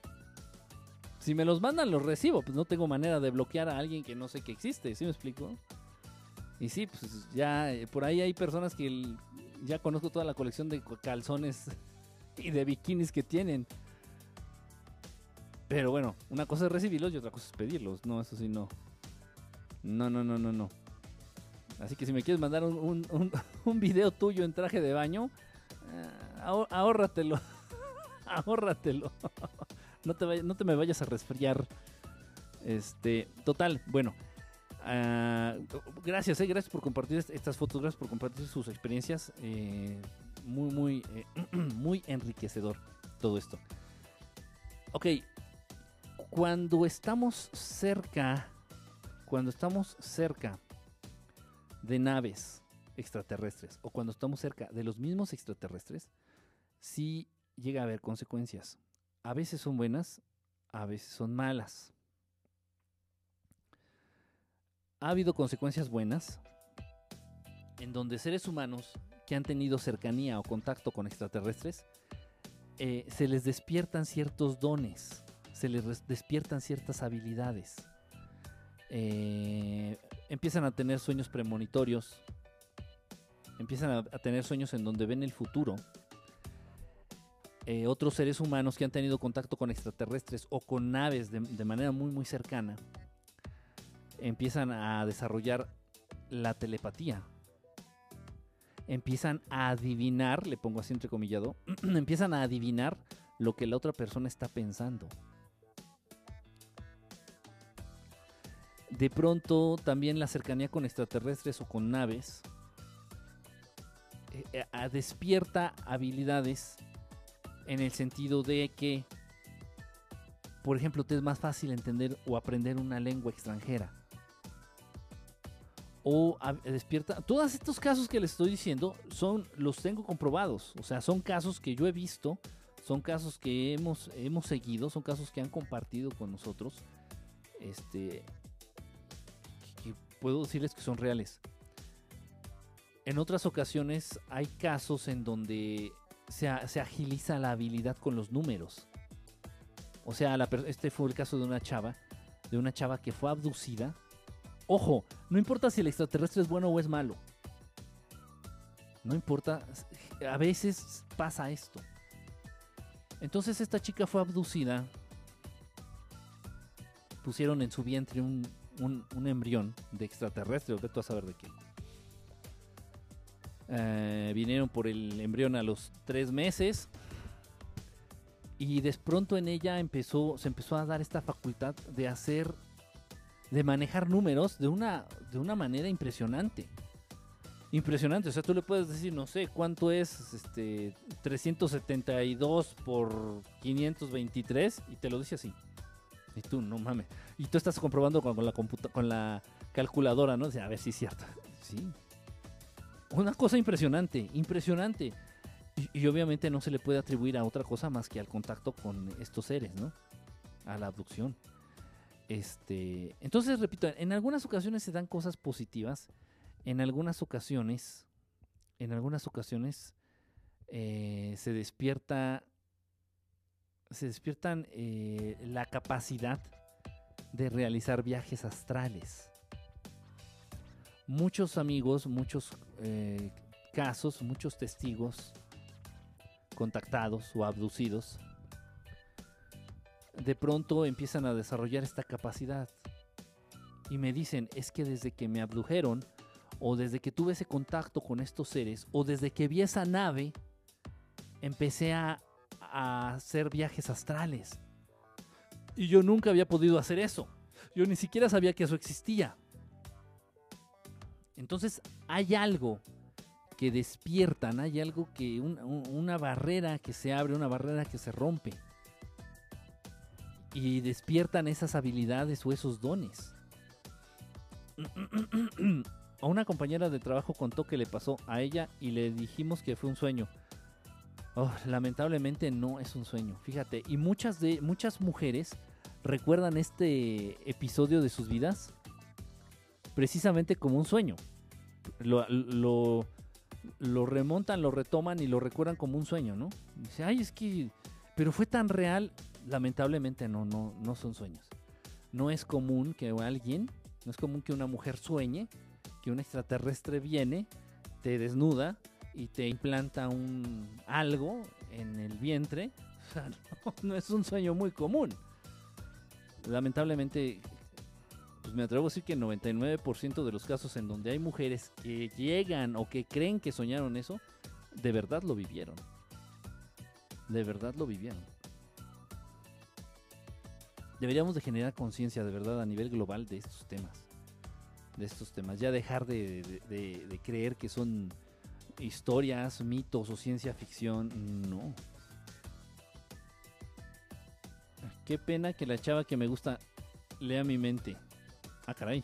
Si me los mandan, los recibo. Pues no tengo manera de bloquear a alguien que no sé que existe. ¿Sí me explico? Y sí, pues ya eh, por ahí hay personas que ya conozco toda la colección de calzones y de bikinis que tienen. Pero bueno, una cosa es recibirlos y otra cosa es pedirlos. No, eso sí, no. No, no, no, no, no. Así que si me quieres mandar un, un, video tuyo en traje de baño, eh, ahórratelo. ahórratelo. no, te no te me vayas a resfriar. Este, total, bueno. Ah, gracias, eh, gracias por compartir estas fotos, gracias por compartir sus experiencias. Eh, muy, muy, eh, muy enriquecedor todo esto. Ok, cuando estamos cerca, cuando estamos cerca de naves extraterrestres o cuando estamos cerca de los mismos extraterrestres, sí llega a haber consecuencias. A veces son buenas, a veces son malas. Ha habido consecuencias buenas en donde seres humanos que han tenido cercanía o contacto con extraterrestres, eh, se les despiertan ciertos dones, se les despiertan ciertas habilidades. Eh, empiezan a tener sueños premonitorios, empiezan a, tener sueños en donde ven el futuro. eh, otros seres humanos que han tenido contacto con extraterrestres o con naves de, de manera muy muy cercana, empiezan a desarrollar la telepatía. Empiezan a adivinar, le pongo así entrecomillado, empiezan a adivinar lo que la otra persona está pensando. De pronto también la cercanía con extraterrestres o con naves eh, eh, despierta habilidades en el sentido de que, por ejemplo, te es más fácil entender o aprender una lengua extranjera. O despierta. Todos estos casos que les estoy diciendo son los tengo comprobados. O sea, son casos que yo he visto, son casos que hemos, hemos seguido, son casos que han compartido con nosotros. Este. que- puedo decirles que son reales. En otras ocasiones hay casos en donde se, se agiliza la habilidad con los números. O sea, este fue el caso de una chava, de una chava que fue abducida. Ojo, no importa si el extraterrestre es bueno o es malo. No importa, a veces pasa esto. Entonces esta chica fue abducida. Pusieron en su vientre un, un- embrión de extraterrestre, o tú a saber de qué. Eh, vinieron por el embrión a los tres meses. Y de pronto en ella empezó, se empezó a dar esta facultad de hacer, de manejar números de una, de una manera impresionante. Impresionante, o sea, tú le puedes decir, no sé, cuánto es este 372 por 523 y te lo dice así. Y tú, no mames. Y tú estás comprobando con, la computa con la calculadora, ¿no? Sea, a ver si es cierto. Sí. Una cosa impresionante, impresionante. Y, y obviamente no se le puede atribuir a otra cosa más que al contacto con estos seres, ¿no? A la abducción. Este, entonces, repito, en algunas ocasiones se dan cosas positivas, en algunas ocasiones, en algunas ocasiones eh, se despierta, se despiertan eh, la capacidad de realizar viajes astrales. Muchos amigos, muchos eh, casos, muchos testigos contactados o abducidos, de pronto empiezan a desarrollar esta capacidad. Y me dicen, es que desde que me abdujeron, o desde que tuve ese contacto con estos seres, o desde que vi esa nave, empecé a, hacer viajes astrales. Y yo nunca había podido hacer eso. Yo ni siquiera sabía que eso existía. Entonces hay algo que despiertan, hay algo que, un- un- una barrera que se abre, una barrera que se rompe. Y despiertan esas habilidades o esos dones. A una compañera de trabajo contó que le pasó a ella y le dijimos que fue un sueño. Oh, lamentablemente no es un sueño, fíjate. Y muchas de muchas mujeres recuerdan este episodio de sus vidas precisamente como un sueño. Lo, lo, lo remontan, lo retoman y lo recuerdan como un sueño, ¿no? Dice, ay, es que, pero fue tan real. Lamentablemente no, no, no son sueños. No es común que alguien, no es común que una mujer sueñe que un extraterrestre viene, te desnuda y te implanta un algo en el vientre. O sea, no, es un sueño muy común. Lamentablemente, pues me atrevo a decir que el 99% de los casos en donde hay mujeres que llegan o que creen que soñaron eso, de verdad lo vivieron. De verdad lo vivieron. Deberíamos de generar conciencia de verdad a nivel global de estos temas. De estos temas. Ya dejar de, creer que son historias, mitos o ciencia ficción. No. Qué pena que la chava que me gusta lea mi mente. Ah, caray.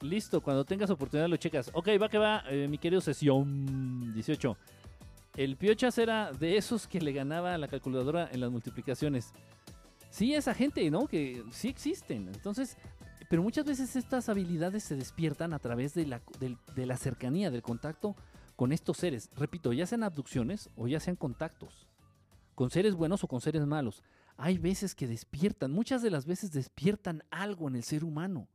Listo, cuando tengas oportunidad lo checas. Ok, va que va, eh, mi querido sesión 18. El Piochas era de esos que le ganaba a la calculadora en las multiplicaciones. Sí, esa gente, ¿no? Que sí existen. Entonces, pero muchas veces estas habilidades se despiertan a través de la, de la cercanía, del contacto con estos seres. Repito, ya sean abducciones o ya sean contactos. Con seres buenos o con seres malos. Hay veces que despiertan, muchas de las veces despiertan algo en el ser humano.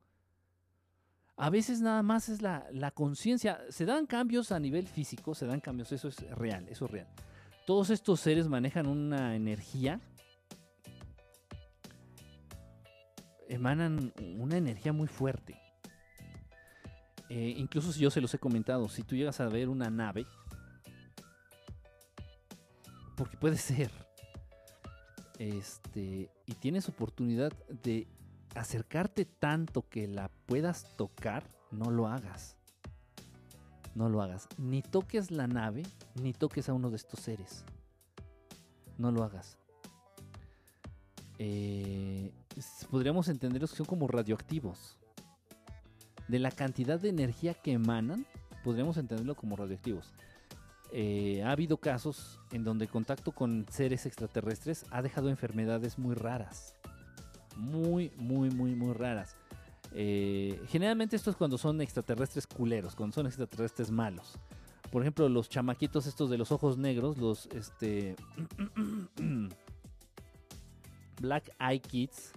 A veces nada más es la, la conciencia. Se dan cambios a nivel físico, se dan cambios, eso es real, eso es real. Todos estos seres manejan una energía, emanan una energía muy fuerte. Eh, incluso si yo se los he comentado, si tú llegas a ver una nave, porque puede ser, este, y tienes oportunidad de acercarte tanto que la puedas tocar, no lo hagas. No lo hagas. Ni toques la nave, ni toques a uno de estos seres. No lo hagas. Eh, podríamos entenderlos que son como radioactivos. De la cantidad de energía que emanan, podríamos entenderlo como radioactivos. Eh, ha habido casos en donde el contacto con seres extraterrestres ha dejado enfermedades muy raras. Muy, muy, muy, muy raras. Eh, generalmente esto es cuando son extraterrestres culeros, cuando son extraterrestres malos. Por ejemplo, los chamaquitos estos de los ojos negros, los este Black Eye Kids,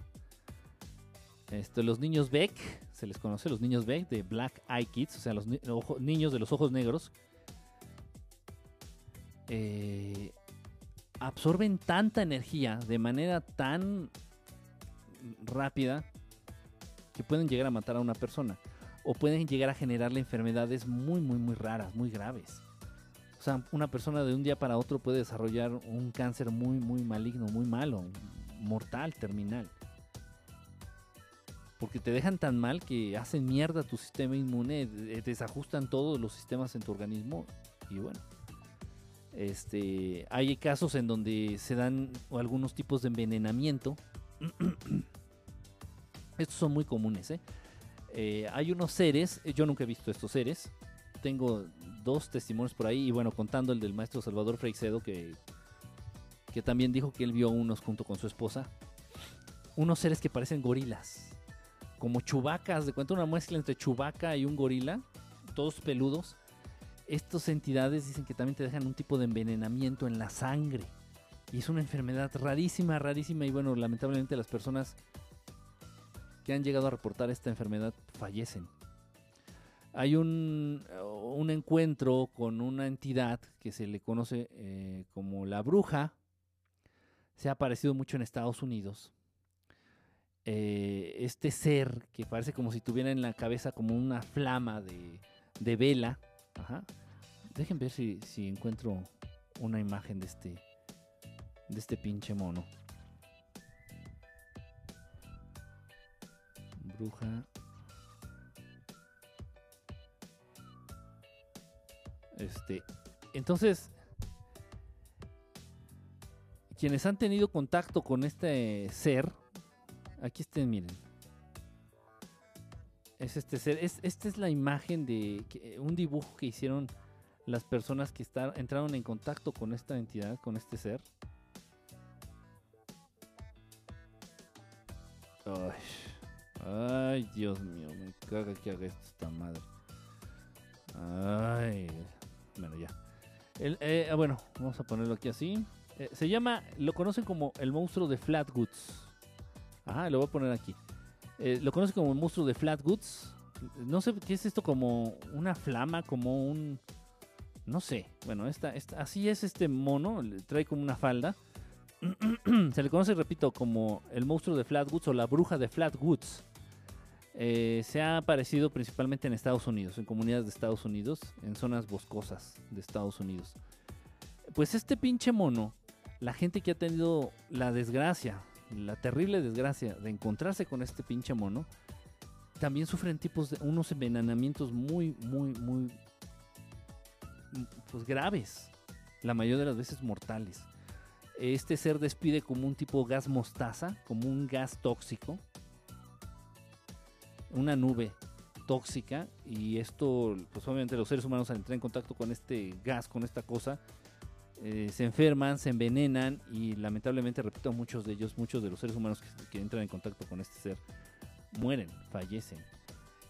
este, los niños Beck, se les conoce los niños Beck de Black Eye Kids, o sea, los niños de los ojos negros, eh, absorben tanta energía de manera tan rápida que pueden llegar a matar a una persona o pueden llegar a generarle enfermedades muy, muy, muy raras, muy graves. O sea, una persona de un día para otro puede desarrollar un cáncer muy, muy maligno, muy malo, mortal, terminal. Porque te dejan tan mal que hacen mierda tu sistema inmune, desajustan todos los sistemas en tu organismo y bueno. Este, hay casos en donde se dan algunos tipos de envenenamiento. Estos son muy comunes, ¿eh? Eh, hay unos seres, yo nunca he visto estos seres. Tengo dos testimonios por ahí y bueno, contando el del maestro Salvador Freixedo que, que también dijo que él vio unos junto con su esposa. Unos seres que parecen gorilas, como chubacas, de cuenta una mezcla entre chubaca y un gorila, todos peludos estas entidades dicen que también te dejan un tipo de envenenamiento en la sangre. Y es una enfermedad rarísima, rarísima. Y bueno, lamentablemente las personas que han llegado a reportar esta enfermedad fallecen. Hay un, encuentro con una entidad que se le conoce eh, como la bruja. Se ha aparecido mucho en Estados Unidos. Eh, este ser que parece como si tuviera en la cabeza como una flama de, de vela. Dejen ver si, encuentro una imagen de este. De este pinche mono. Bruja. Este. Entonces. Quienes han tenido contacto con este ser. Aquí estén, miren es este ser. Es, esta es la imagen de un dibujo que hicieron las personas que entraron en contacto con esta entidad, con este ser. Ay, Dios mío, me caga que haga esto esta madre. Ay, bueno, ya. Eh, ah, bueno, vamos a ponerlo aquí así. Eh, se llama, lo conocen como el monstruo de Flatwoods. Ajá, lo voy a poner aquí. Eh, lo conoce como el monstruo de Flatwoods. No sé qué es esto, como una flama, como un. No sé. Bueno, esta, así es este mono. Trae como una falda. Se le conoce, repito, como el monstruo de Flatwoods o la bruja de Flatwoods. Eh, se ha aparecido principalmente en Estados Unidos, en comunidades de Estados Unidos, en zonas boscosas de Estados Unidos. Pues este pinche mono, la gente que ha tenido la desgracia la terrible desgracia de encontrarse con este pinche mono, también sufren tipos de unos envenenamientos muy, muy, muy pues graves, la mayoría de las veces mortales. Este ser despide como un tipo gas mostaza, como un gas tóxico, una nube tóxica y esto, pues obviamente los seres humanos al entrar en contacto con este gas, con esta cosa, eh, se enferman, se envenenan y lamentablemente, repito, muchos de ellos, muchos de los seres humanos que, entran en contacto con este ser, mueren, fallecen.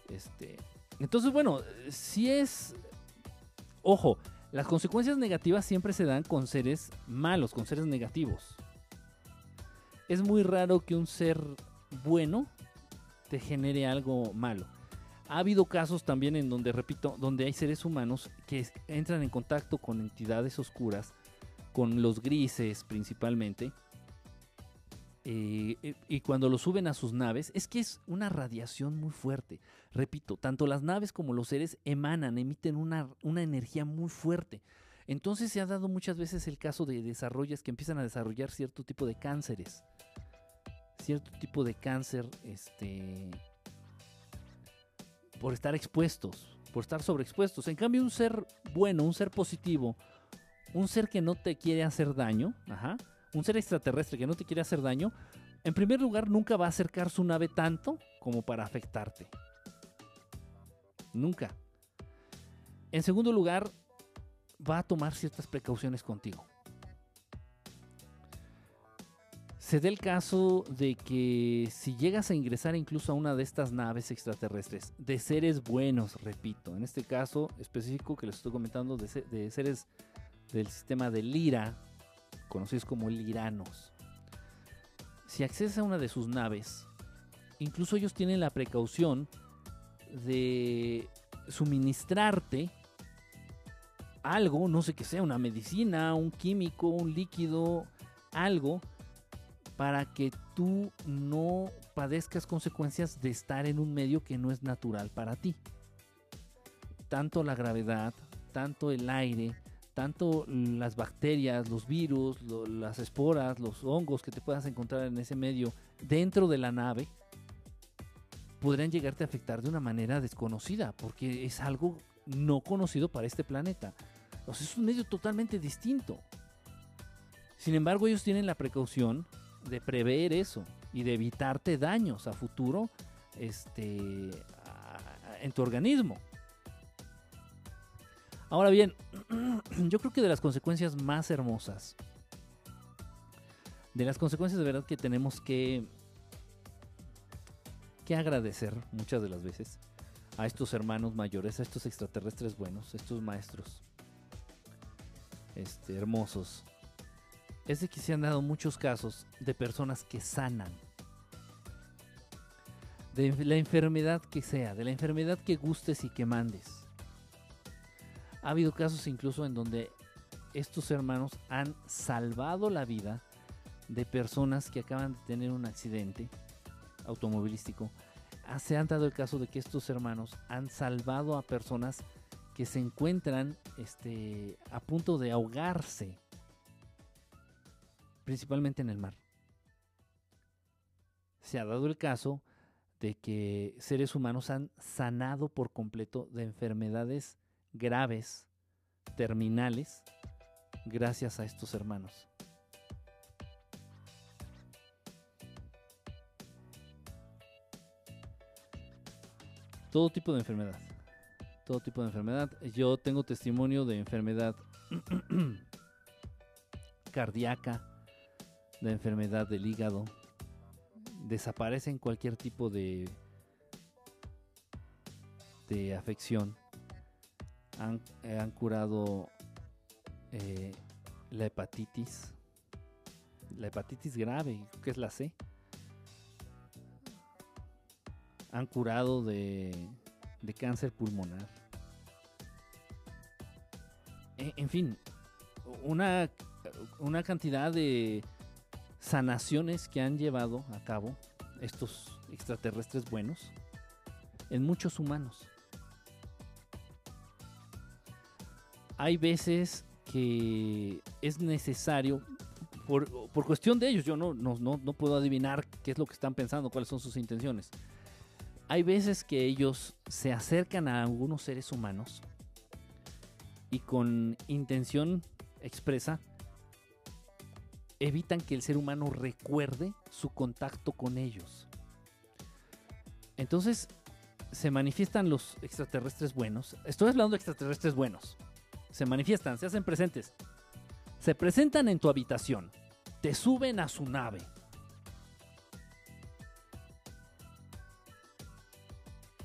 Este, entonces, bueno, si es, ojo, las consecuencias negativas siempre se dan con seres malos, con seres negativos. Es muy raro que un ser bueno te genere algo malo. Ha habido casos también en donde, repito, donde hay seres humanos que entran en contacto con entidades oscuras, con los grises principalmente, eh, y cuando lo suben a sus naves, es que es una radiación muy fuerte. Repito, tanto las naves como los seres emanan, emiten una, una energía muy fuerte. Entonces se ha dado muchas veces el caso de desarrollos que empiezan a desarrollar cierto tipo de cánceres. Cierto tipo de cáncer, este. Por estar expuestos, por estar sobreexpuestos. En cambio, un ser bueno, un ser positivo, un ser que no te quiere hacer daño, ajá, un ser extraterrestre que no te quiere hacer daño, en primer lugar nunca va a acercar su nave tanto como para afectarte. Nunca. En segundo lugar, va a tomar ciertas precauciones contigo. Se da el caso de que si llegas a ingresar incluso a una de estas naves extraterrestres, de seres buenos, repito, en este caso específico que les estoy comentando, de, seres del sistema de Lira, conocidos como liranos, si accedes a una de sus naves, incluso ellos tienen la precaución de suministrarte algo, no sé qué sea, una medicina, un químico, un líquido, algo, para que tú no padezcas consecuencias de estar en un medio que no es natural para ti. Tanto la gravedad, tanto el aire, tanto las bacterias, los virus, las esporas, los hongos que te puedas encontrar en ese medio dentro de la nave, podrían llegarte a afectar de una manera desconocida, porque es algo no conocido para este planeta. O sea, es un medio totalmente distinto. Sin embargo, ellos tienen la precaución de prever eso y de evitarte daños a futuro este, en tu organismo. Ahora bien, yo creo que de las consecuencias más hermosas, de las consecuencias de verdad que tenemos que, que agradecer muchas de las veces a estos hermanos mayores, a estos extraterrestres buenos, a estos maestros, este, hermosos, es de que se han dado muchos casos de personas que sanan. De la enfermedad que sea, de la enfermedad que gustes y que mandes. Ha habido casos incluso en donde estos hermanos han salvado la vida de personas que acaban de tener un accidente automovilístico. Ah, se han dado el caso de que estos hermanos han salvado a personas que se encuentran este, a punto de ahogarse, principalmente en el mar. Se ha dado el caso de que seres humanos han sanado por completo de enfermedades graves, terminales, gracias a estos hermanos. Todo tipo de enfermedad todo tipo de enfermedad. Yo tengo testimonio de enfermedad cardíaca, de enfermedad del hígado. Desaparecen cualquier tipo de, de afección. Han, han curado eh, la hepatitis, la hepatitis grave, que es la C. Han curado de, de cáncer pulmonar en fin, una, una cantidad de sanaciones que han llevado a cabo estos extraterrestres buenos en muchos humanos. Hay veces que es necesario, por, cuestión de ellos, yo no, no, no puedo adivinar qué es lo que están pensando, cuáles son sus intenciones. Hay veces que ellos se acercan a algunos seres humanos y con intención expresa evitan que el ser humano recuerde su contacto con ellos. Entonces se manifiestan los extraterrestres buenos. Estoy hablando de extraterrestres buenos. Se manifiestan, se hacen presentes. Se presentan en tu habitación. Te suben a su nave.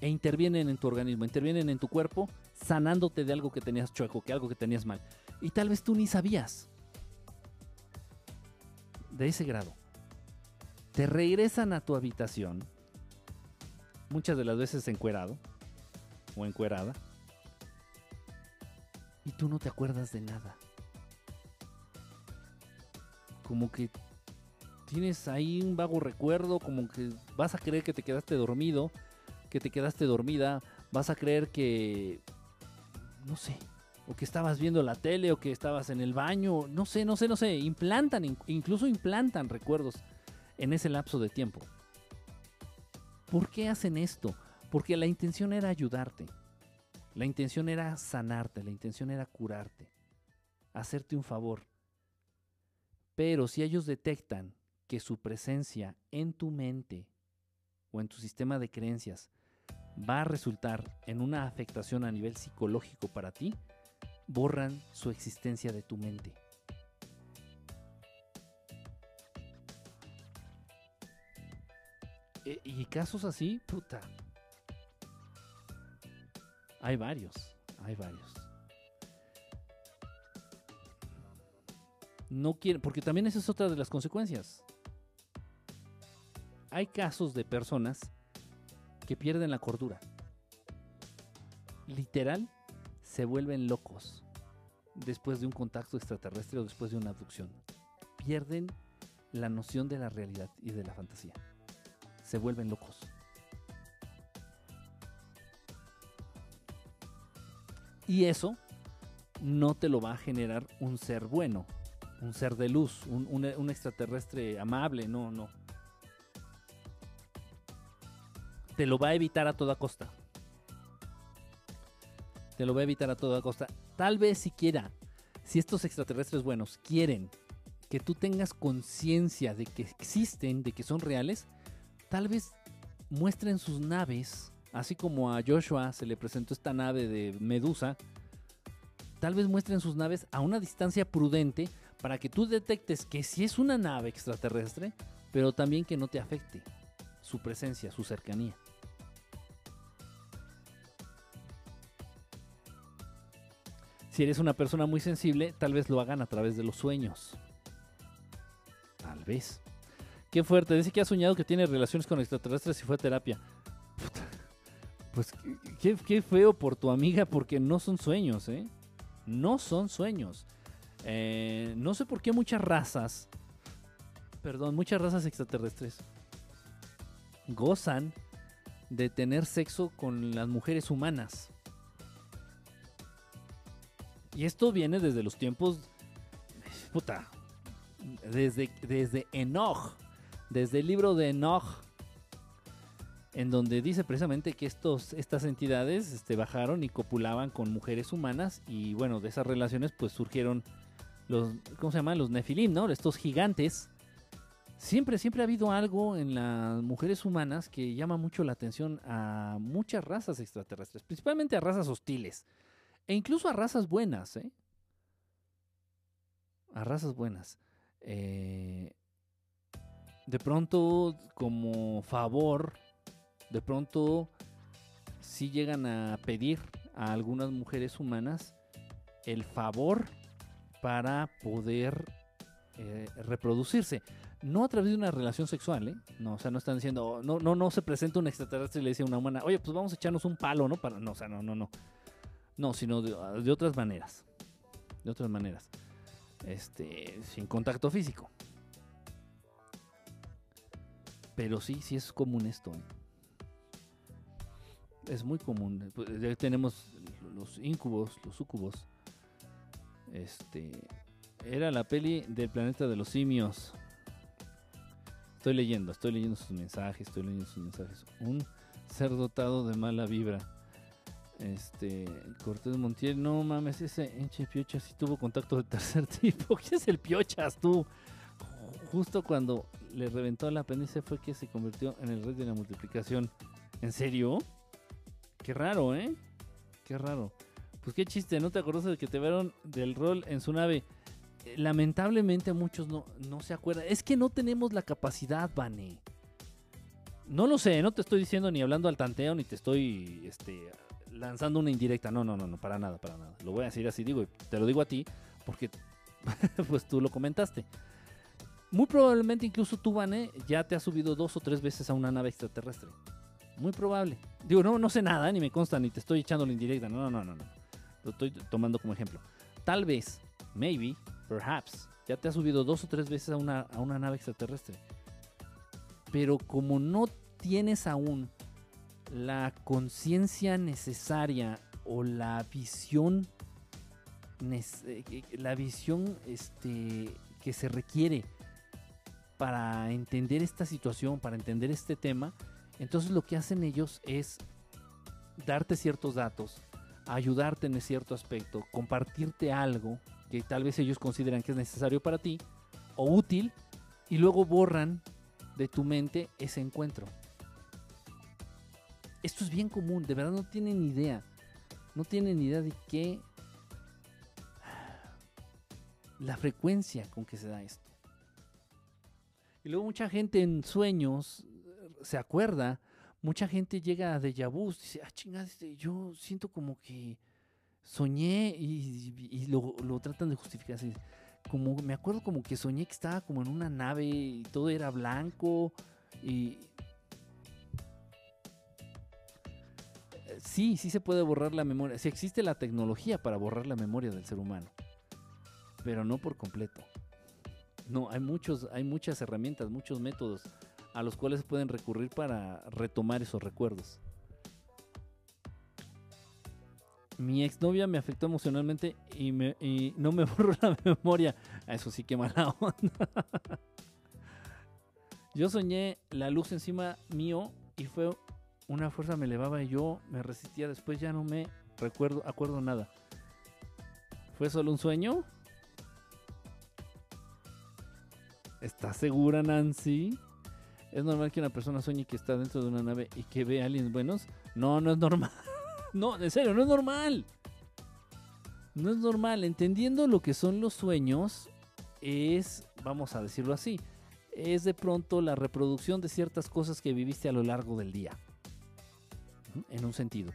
E intervienen en tu organismo, intervienen en tu cuerpo sanándote de algo que tenías chueco, que algo que tenías mal. Y tal vez tú ni sabías. De ese grado. Te regresan a tu habitación, muchas de las veces encuerado, o encuerada. Y tú no te acuerdas de nada. Como que tienes ahí un vago recuerdo, como que vas a creer que te quedaste dormido, que te quedaste dormida, vas a creer que, no sé, o que estabas viendo la tele, o que estabas en el baño, no sé, no sé, no sé, implantan, incluso implantan recuerdos en ese lapso de tiempo. ¿Por qué hacen esto? Porque la intención era ayudarte, la intención era sanarte, la intención era curarte, hacerte un favor. Pero si ellos detectan que su presencia en tu mente o en tu sistema de creencias va a resultar en una afectación a nivel psicológico para ti, borran su existencia de tu mente. E, y casos así, puta. Hay varios, hay varios. No quieren, porque también esa es otra de las consecuencias. Hay casos de personas que pierden la cordura. Literal, se vuelven locos después de un contacto extraterrestre o después de una abducción. Pierden la noción de la realidad y de la fantasía. Se vuelven locos. Y eso no te lo va a generar un ser bueno, un ser de luz, un, extraterrestre amable, no, no te lo va a evitar a toda costa. Te lo va a evitar a toda costa. Tal vez siquiera, si estos extraterrestres buenos quieren que tú tengas conciencia de que existen, de que son reales, tal vez muestren sus naves, así como a Joshua se le presentó esta nave de Medusa, tal vez muestren sus naves a una distancia prudente para que tú detectes que si es una nave extraterrestre, pero también que no te afecte su presencia, su cercanía. Si eres una persona muy sensible, tal vez lo hagan a través de los sueños. Tal vez. Qué fuerte. Dice que ha soñado que tiene relaciones con extraterrestres y fue a terapia. Pues qué, feo por tu amiga porque no son sueños, ¿eh? No son sueños. Eh, no sé por qué muchas razas, perdón, muchas razas extraterrestres gozan de tener sexo con las mujeres humanas. Y esto viene desde los tiempos. Puta. Desde, desde Enoch. Desde el libro de Enoch. En donde dice precisamente que estos, estas entidades este, bajaron y copulaban con mujeres humanas. Y bueno, de esas relaciones pues surgieron los. ¿Cómo se llaman? Los Nefilim, ¿no? Estos gigantes. Siempre, siempre ha habido algo en las mujeres humanas que llama mucho la atención a muchas razas extraterrestres, principalmente a razas hostiles. E incluso a razas buenas, ¿eh? A razas buenas. Eh, de pronto, como favor, de pronto sí llegan a pedir a algunas mujeres humanas el favor para poder eh, reproducirse. No a través de una relación sexual, ¿eh? No, o sea, no están diciendo, no, no, no se presenta un extraterrestre y le dice a una humana, oye, pues vamos a echarnos un palo, ¿no? Para, no, o sea, no, no, no. No, sino de, otras maneras. De otras maneras. Este, sin contacto físico. Pero sí, sí es común esto. ¿eh? Es muy común. Pues, ya tenemos los incubos, los sucubos. Este, era la peli del planeta de los simios. Estoy leyendo, estoy leyendo sus mensajes, estoy leyendo sus mensajes. Un ser dotado de mala vibra. Este, Cortés Montiel, no mames, ese enche Piochas sí tuvo contacto de tercer tipo. ¿Quién es el Piochas tú? Justo cuando le reventó la apéndice fue que se convirtió en el rey de la multiplicación. ¿En serio? Qué raro, ¿eh? Qué raro. Pues qué chiste, ¿no te acuerdas de que te vieron del rol en su nave? Eh, lamentablemente muchos no, no se acuerdan. Es que no tenemos la capacidad, Vane. No lo sé, no te estoy diciendo ni hablando al tanteo, ni te estoy este, lanzando una indirecta. No, no, no, no, para nada, para nada. Lo voy a decir así, digo, te lo digo a ti, porque pues tú lo comentaste. Muy probablemente incluso tú, Vane, ya te has subido dos o tres veces a una nave extraterrestre. Muy probable. Digo, no, no sé nada, ni me consta, ni te estoy echando la indirecta. No, no, no, no. Lo estoy tomando como ejemplo. Tal vez, maybe, perhaps, ya te has subido dos o tres veces a una, a una nave extraterrestre. Pero como no tienes aún la conciencia necesaria o la visión eh, la visión este, que se requiere para entender esta situación, para entender este tema, entonces lo que hacen ellos es darte ciertos datos, ayudarte en cierto aspecto, compartirte algo que tal vez ellos consideran que es necesario para ti o útil y luego borran de tu mente ese encuentro. Esto es bien común, de verdad no tienen idea. No tienen idea de qué la frecuencia con que se da esto. Y luego mucha gente en sueños se acuerda, mucha gente llega a déjà vu, dice, ah, chingada, este, yo siento como que soñé y, lo, tratan de justificar así. Como, me acuerdo como que soñé que estaba como en una nave y todo era blanco y... Eh, sí, sí se puede borrar la memoria. Sí existe la tecnología para borrar la memoria del ser humano, pero no por completo. No, hay muchos, hay muchas herramientas, muchos métodos a los cuales pueden recurrir para retomar esos recuerdos. Mi exnovia me afectó emocionalmente y, me, y no me borró la memoria. Eso sí que mala onda. Yo soñé la luz encima mío y fue una fuerza me elevaba y yo me resistía. Después ya no me recuerdo, acuerdo nada. ¿Fue solo un sueño? ¿Estás segura, Nancy? ¿Es normal que una persona sueñe que está dentro de una nave y que ve aliens buenos? No, no es normal. no, en serio, no es normal. No es normal. Entendiendo lo que son los sueños, es, vamos a decirlo así, es de pronto la reproducción de ciertas cosas que viviste a lo largo del día. En un sentido.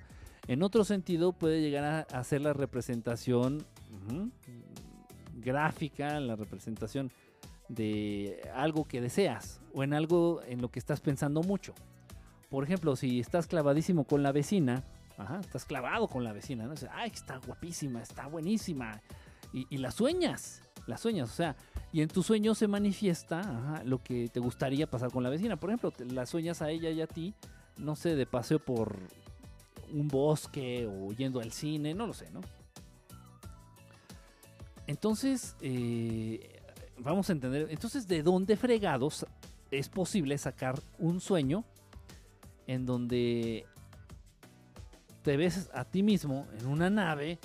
En otro sentido, puede llegar a, ser la representación gráfica, la representación de algo que deseas o en algo en lo que estás pensando mucho. Por ejemplo, si estás clavadísimo con la vecina, estás clavado con la vecina, ¿no? ay, está guapísima, está buenísima, y, la sueñas, la sueñas, o sea, y en tu sueño se manifiesta lo que te gustaría pasar con la vecina. Por ejemplo, la sueñas a ella y a ti, no sé, de paseo por un bosque o yendo al cine, no lo sé, ¿no? Entonces, eh, vamos a entender, entonces, ¿de dónde fregados es posible sacar un sueño en donde te ves a ti mismo en una nave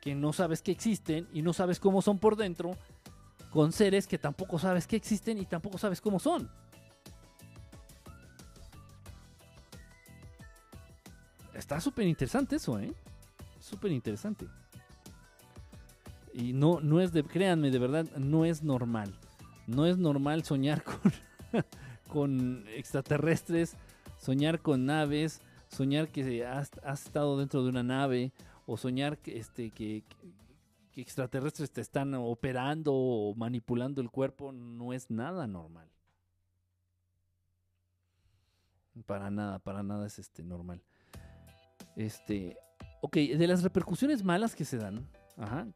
que no sabes que existen y no sabes cómo son por dentro, con seres que tampoco sabes que existen y tampoco sabes cómo son? Está súper interesante eso, ¿eh? Súper interesante. Y no, no es de, créanme, de verdad, no es normal. No es normal soñar con, con extraterrestres, soñar con naves, soñar que has, estado dentro de una nave, o soñar que, este, que extraterrestres te están operando o manipulando el cuerpo, no es nada normal. Para nada, para nada es este normal. Este, ok, de las repercusiones malas que se dan,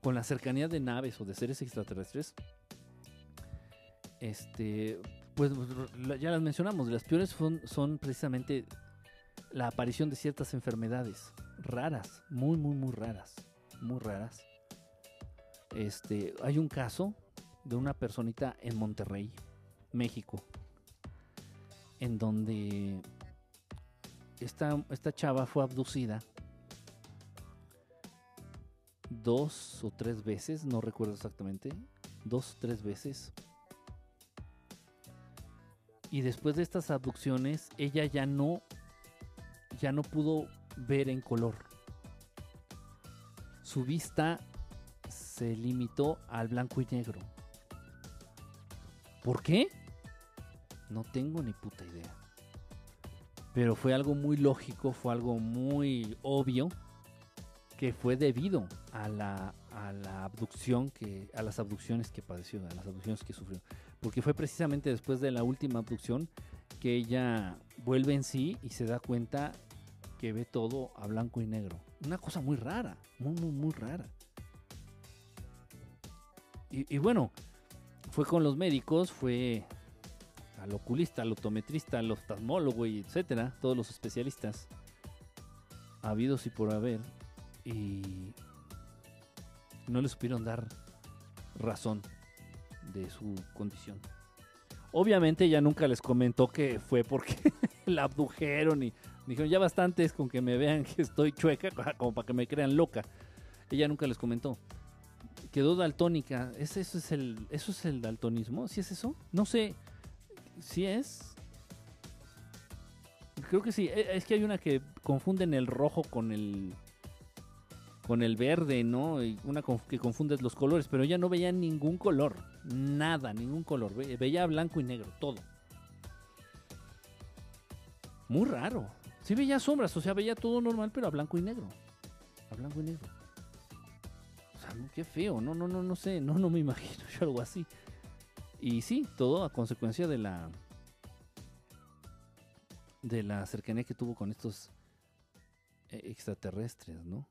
con la cercanía de naves o de seres extraterrestres, este, pues ya las mencionamos, las peores son, precisamente la aparición de ciertas enfermedades raras, muy, muy, muy raras, muy raras. Este, hay un caso de una personita en Monterrey, México, en donde esta, esta chava fue abducida dos o tres veces, no recuerdo exactamente, dos o tres veces. Y después de estas abducciones, ella ya no, ya no pudo ver en color. Su vista se limitó al blanco y negro. ¿Por qué? No tengo ni puta idea. Pero fue algo muy lógico, fue algo muy obvio que fue debido a la, a la abducción que a las abducciones que padeció, a las abducciones que sufrió, porque fue precisamente después de la última abducción que ella vuelve en sí y se da cuenta que ve todo a blanco y negro. Una cosa muy rara, muy, muy, muy rara. Y, bueno, fue con los médicos, fue al oculista, al optometrista, al oftalmólogo y etcétera, todos los especialistas habidos y por haber, y no le supieron dar razón de su condición. Obviamente ella nunca les comentó que fue porque la abdujeron y dijeron ya bastantes con que me vean que estoy chueca, como para que me crean loca. Ella nunca les comentó. Quedó daltónica. ¿Es, eso, es el, ¿Eso es el daltonismo? ¿Sí es eso? No sé. ¿Sí es? Creo que sí. E, es que hay una que confunden el rojo con el con el verde, ¿no? Y una que confundes los colores, pero ella no veía ningún color, nada, ningún color, veía blanco y negro, todo. Muy raro. Sí veía sombras, o sea, veía todo normal, pero a blanco y negro. A blanco y negro. O sea, qué feo, no, no, no, no sé, no, no me imagino yo algo así. Y sí, todo a consecuencia de la de la cercanía que tuvo con estos eh, extraterrestres, ¿no?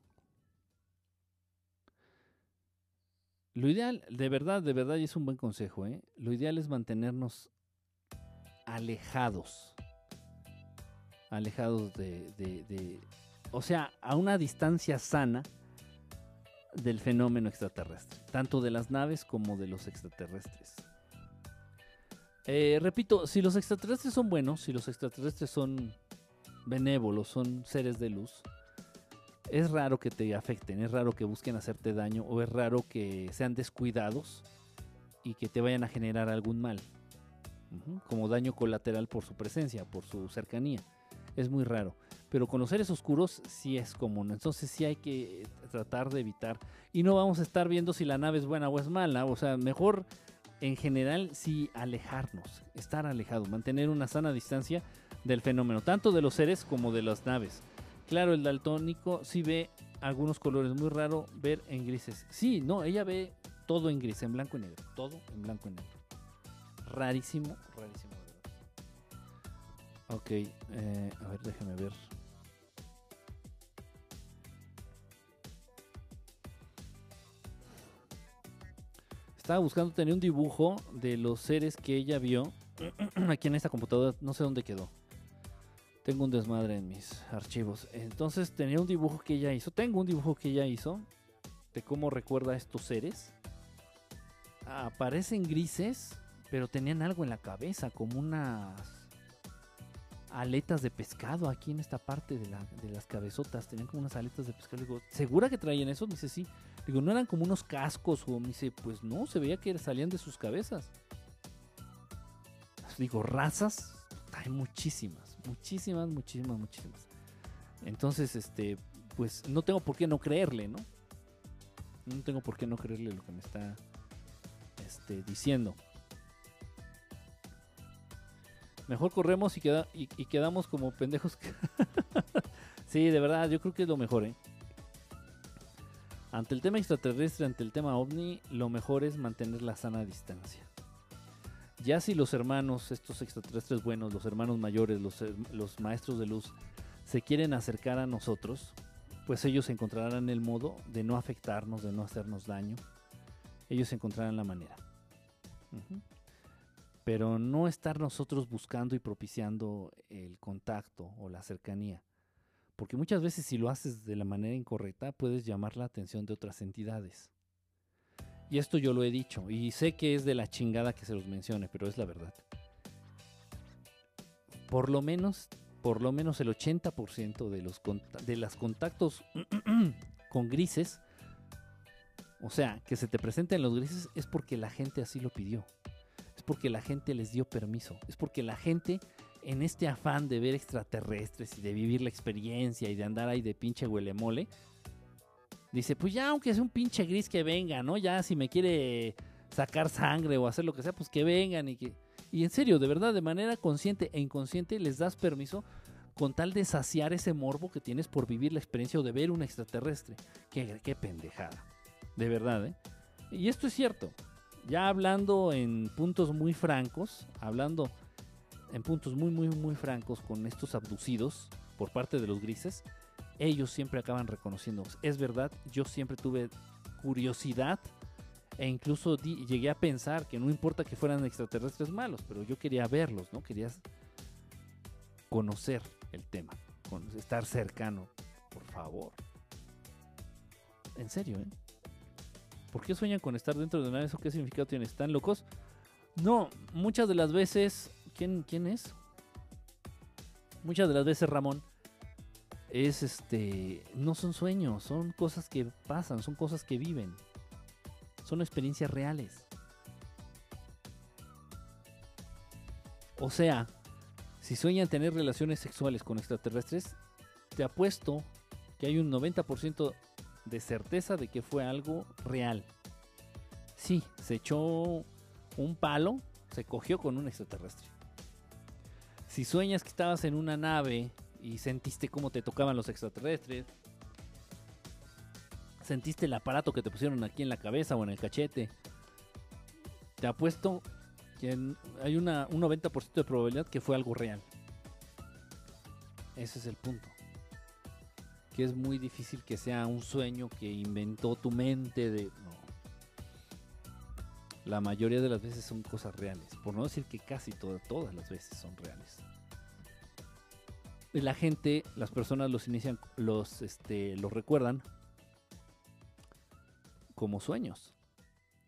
Lo ideal, de verdad, de verdad, y es un buen consejo, ¿eh? lo ideal es mantenernos alejados. Alejados de, de, O sea, a una distancia sana del fenómeno extraterrestre. Tanto de las naves como de los extraterrestres. Eh, repito, si los extraterrestres son buenos, si los extraterrestres son benévolos, son seres de luz, es raro que te afecten, es raro que busquen hacerte daño o es raro que sean descuidados y que te vayan a generar algún mal, como daño colateral por su presencia, por su cercanía. Es muy raro. Pero con los seres oscuros sí es común. Entonces sí hay que tratar de evitar. Y no vamos a estar viendo si la nave es buena o es mala. O sea, mejor en general sí alejarnos, estar alejado, mantener una sana distancia del fenómeno, tanto de los seres como de las naves. Claro, el daltónico sí ve algunos colores, muy raro ver en grises. Sí, no, ella ve todo en gris, en blanco y negro, todo en blanco y negro. Rarísimo, rarísimo. Ok, eh, a ver, déjame ver. Estaba buscando tener un dibujo de los seres que ella vio aquí en esta computadora, no sé dónde quedó. Tengo un desmadre en mis archivos. Entonces tenía un dibujo que ella hizo. Tengo un dibujo que ella hizo de cómo recuerda a estos seres. aparecen grises, pero tenían algo en la cabeza, como unas aletas de pescado aquí en esta parte de, las cabezotas. Tenían como unas aletas de pescado. Digo, ¿segura que traían eso? Dice, sí. Digo, ¿no eran como unos cascos? O me dice, pues no, se veía que salían de sus cabezas. Digo, razas, hay muchísimas muchísimas, muchísimas, muchísimas. Entonces, este, pues no tengo por qué no creerle, ¿no? No tengo por qué no creerle lo que me está este, diciendo. Mejor corremos y, queda, y, quedamos como pendejos. sí, de verdad, yo creo que es lo mejor, ¿eh? Ante el tema extraterrestre, ante el tema ovni, lo mejor es mantener la sana distancia. Ya si los hermanos, estos extraterrestres buenos, los hermanos mayores, los, maestros de luz, se quieren acercar a nosotros, pues ellos encontrarán el modo de no afectarnos, de no hacernos daño. Ellos encontrarán la manera. Pero no estar nosotros buscando y propiciando el contacto o la cercanía. Porque muchas veces si lo haces de la manera incorrecta puedes llamar la atención de otras entidades. Y esto yo lo he dicho, y sé que es de la chingada que se los mencione, pero es la verdad. Por lo menos, por lo menos el 80% de los de las contactos con grises, o sea, que se te presenten los grises es porque la gente así lo pidió. Es porque la gente les dio permiso. Es porque la gente en este afán de ver extraterrestres y de vivir la experiencia y de andar ahí de pinche huele mole, dice, pues ya aunque sea un pinche gris que venga, ¿no? Ya si me quiere sacar sangre o hacer lo que sea, pues que vengan y que... Y en serio, de verdad, de manera consciente e inconsciente les das permiso con tal de saciar ese morbo que tienes por vivir la experiencia o de ver un extraterrestre. Qué, qué pendejada. De verdad, ¿eh? Y esto es cierto. Ya hablando en puntos muy francos, hablando en puntos muy, muy, muy francos con estos abducidos por parte de los grises, ellos siempre acaban reconociendo. Es verdad, yo siempre tuve curiosidad e incluso llegué a pensar que no importa que fueran extraterrestres malos, pero yo quería verlos, ¿no? Quería conocer el tema, estar cercano, por favor. En serio, ¿eh? ¿Por qué sueñan con estar dentro de una ¿Eso qué significado tiene? ¿Están locos? No, muchas de las veces. ¿Quién, quién es? Muchas de las veces, Ramón, es este. No son sueños, son cosas que pasan, son cosas que viven. Son experiencias reales. O sea, si sueñan tener relaciones sexuales con extraterrestres, te apuesto que hay un 90% de certeza de que fue algo real. Sí, se echó un palo, se cogió con un extraterrestre. Si sueñas que estabas en una nave y sentiste cómo te tocaban los extraterrestres, sentiste el aparato que te pusieron aquí en la cabeza o en el cachete, te apuesto que hay una, un 90% de probabilidad que fue algo real. Ese es el punto que es muy difícil que sea un sueño que inventó tu mente de... No. La mayoría de las veces son cosas reales, por no decir que casi todas, todas las veces son reales. La gente, las personas los inician, los, este, los recuerdan como sueños,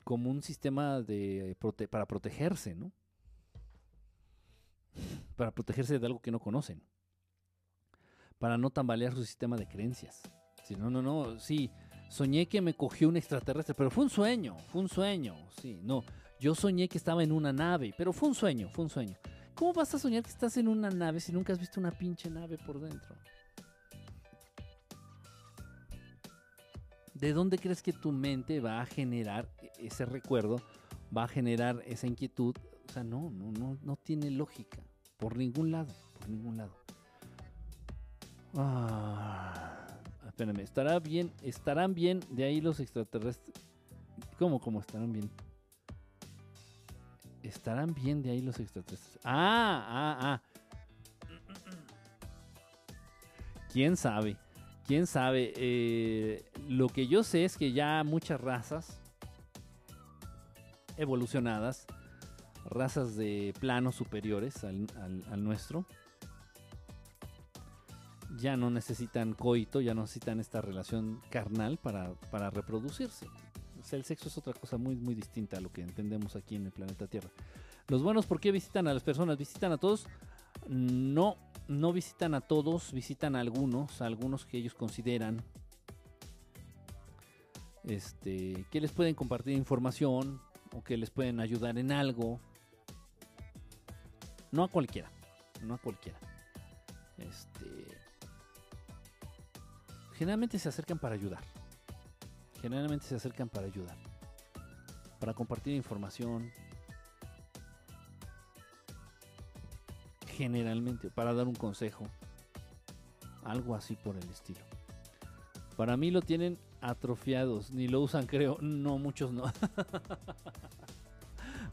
como un sistema de para protegerse, ¿no? Para protegerse de algo que no conocen para no tambalear su sistema de creencias. Si no, no, no, sí, soñé que me cogió un extraterrestre, pero fue un sueño, fue un sueño, sí, no. Yo soñé que estaba en una nave, pero fue un sueño, fue un sueño. ¿Cómo vas a soñar que estás en una nave si nunca has visto una pinche nave por dentro? ¿De dónde crees que tu mente va a generar ese recuerdo? Va a generar esa inquietud. O sea, no, no, no, no tiene lógica. Por ningún lado, por ningún lado. Ah, espérame, estará bien, estarán bien de ahí los extraterrestres. ¿Cómo, cómo estarán bien? Estarán bien de ahí los extraterrestres. Ah, ah, ah. ¿Quién sabe? ¿Quién sabe? Eh, lo que yo sé es que ya muchas razas evolucionadas, razas de planos superiores al, al nuestro, ya no necesitan coito, ya no necesitan esta relación carnal para, para reproducirse. Sea, el sexo es otra cosa muy, muy distinta a lo que entendemos aquí en el planeta Tierra. Los buenos, ¿por qué visitan a las personas? ¿Visitan a todos? No, no visitan a todos, visitan a algunos, algunos que ellos consideran este, que les pueden compartir información o que les pueden ayudar en algo. No a cualquiera, no a cualquiera. Este, generalmente se acercan para ayudar. Generalmente se acercan para ayudar. Para compartir información. Generalmente, para dar un consejo. Algo así por el estilo. Para mí lo tienen atrofiados. Ni lo usan, creo. No, muchos no.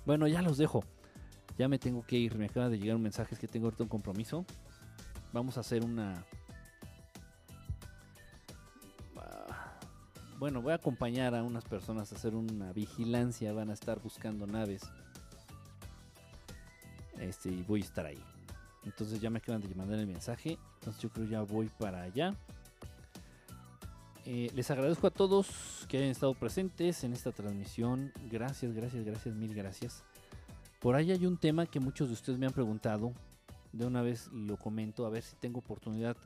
bueno, ya los dejo. Ya me tengo que ir. Me acaba de llegar un mensaje. Es que tengo ahorita un compromiso. Vamos a hacer una bueno, voy a acompañar a unas personas a hacer una vigilancia, van a estar buscando naves. Este, y voy a estar ahí. Entonces ya me acaban de mandar el mensaje. Entonces yo creo ya voy para allá. Eh, les agradezco a todos que hayan estado presentes en esta transmisión. Gracias, gracias, gracias, mil gracias. Por ahí hay un tema que muchos de ustedes me han preguntado. De una vez lo comento, a ver si tengo oportunidad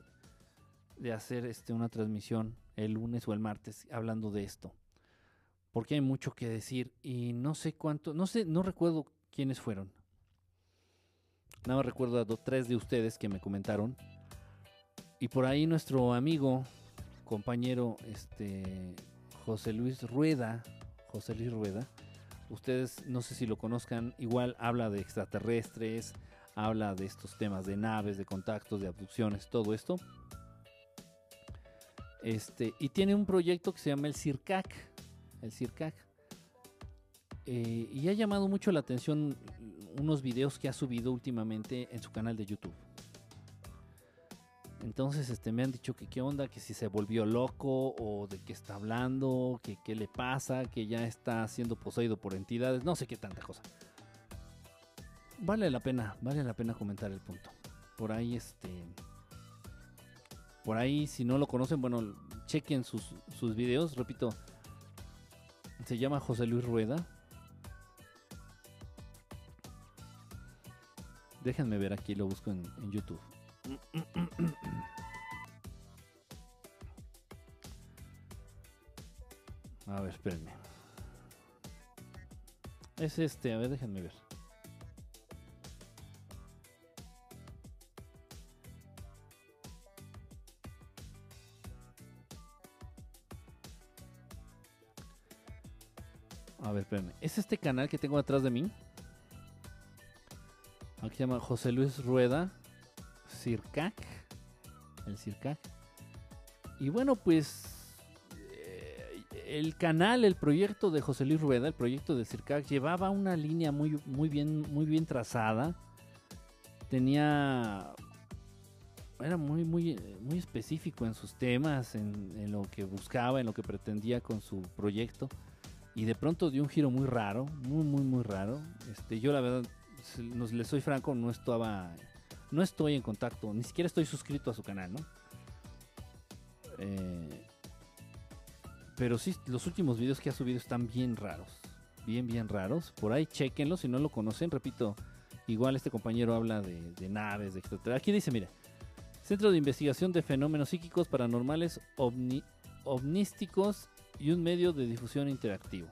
de hacer este, una transmisión el lunes o el martes hablando de esto. Porque hay mucho que decir y no sé cuánto, no sé, no recuerdo quiénes fueron. Nada más recuerdo a tres de ustedes que me comentaron. Y por ahí nuestro amigo, compañero, este, José Luis Rueda, José Luis Rueda, ustedes no sé si lo conozcan, igual habla de extraterrestres, habla de estos temas de naves, de contactos, de abducciones, todo esto. Este, y tiene un proyecto que se llama el CIRCAC. El CIRCAC. Eh, y ha llamado mucho la atención unos videos que ha subido últimamente en su canal de YouTube. Entonces, este, me han dicho que qué onda, que si se volvió loco o de qué está hablando, que qué le pasa, que ya está siendo poseído por entidades, no sé qué tanta cosa. Vale la pena, vale la pena comentar el punto. Por ahí, este, por ahí, si no lo conocen, bueno, chequen sus, sus videos, repito, se llama José Luis Rueda. Déjenme ver aquí, lo busco en, en YouTube. A ver, espérenme. Es este, a ver, déjenme ver. Es este canal que tengo atrás de mí. Aquí se llama José Luis Rueda Circac. El Circac. Y bueno, pues eh, el canal, el proyecto de José Luis Rueda, el proyecto de Circac, llevaba una línea muy, muy, bien, muy bien trazada. Tenía. Era muy, muy, muy específico en sus temas, en lo que buscaba, en lo que pretendía con su proyecto. Y de pronto dio un giro muy raro, muy, muy, muy raro. Este, yo la verdad, no, le soy franco, no estaba, no estoy en contacto, ni siquiera estoy suscrito a su canal, ¿no? Eh, pero sí, los últimos videos que ha subido están bien raros, bien, bien raros. Por ahí chequenlo si no lo conocen, repito, igual este compañero habla de, de naves, de etcétera. Aquí dice, mira, Centro de Investigación de Fenómenos Psíquicos Paranormales ovni, Ovnísticos y un medio de difusión interactivo.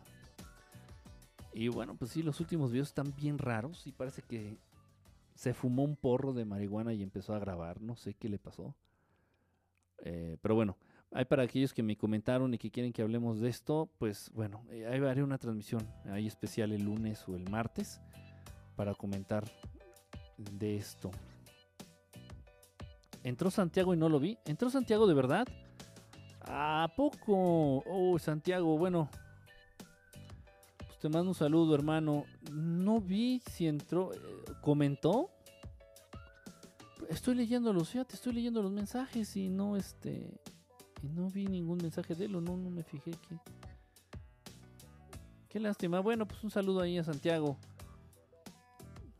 Y bueno, pues sí, los últimos videos están bien raros y parece que se fumó un porro de marihuana y empezó a grabar. No sé qué le pasó. Eh, pero bueno, hay para aquellos que me comentaron y que quieren que hablemos de esto, pues bueno, eh, ahí haré una transmisión ahí especial el lunes o el martes para comentar de esto. Entró Santiago y no lo vi. ¿Entró Santiago de verdad? ¿A poco? Oh, Santiago, bueno. Pues te mando un saludo, hermano. No vi si entró. eh, ¿Comentó? Estoy leyendo los, fíjate, estoy leyendo los mensajes y no este. Y no vi ningún mensaje de él, o no, no me fijé que. Qué lástima. Bueno, pues un saludo ahí a Santiago.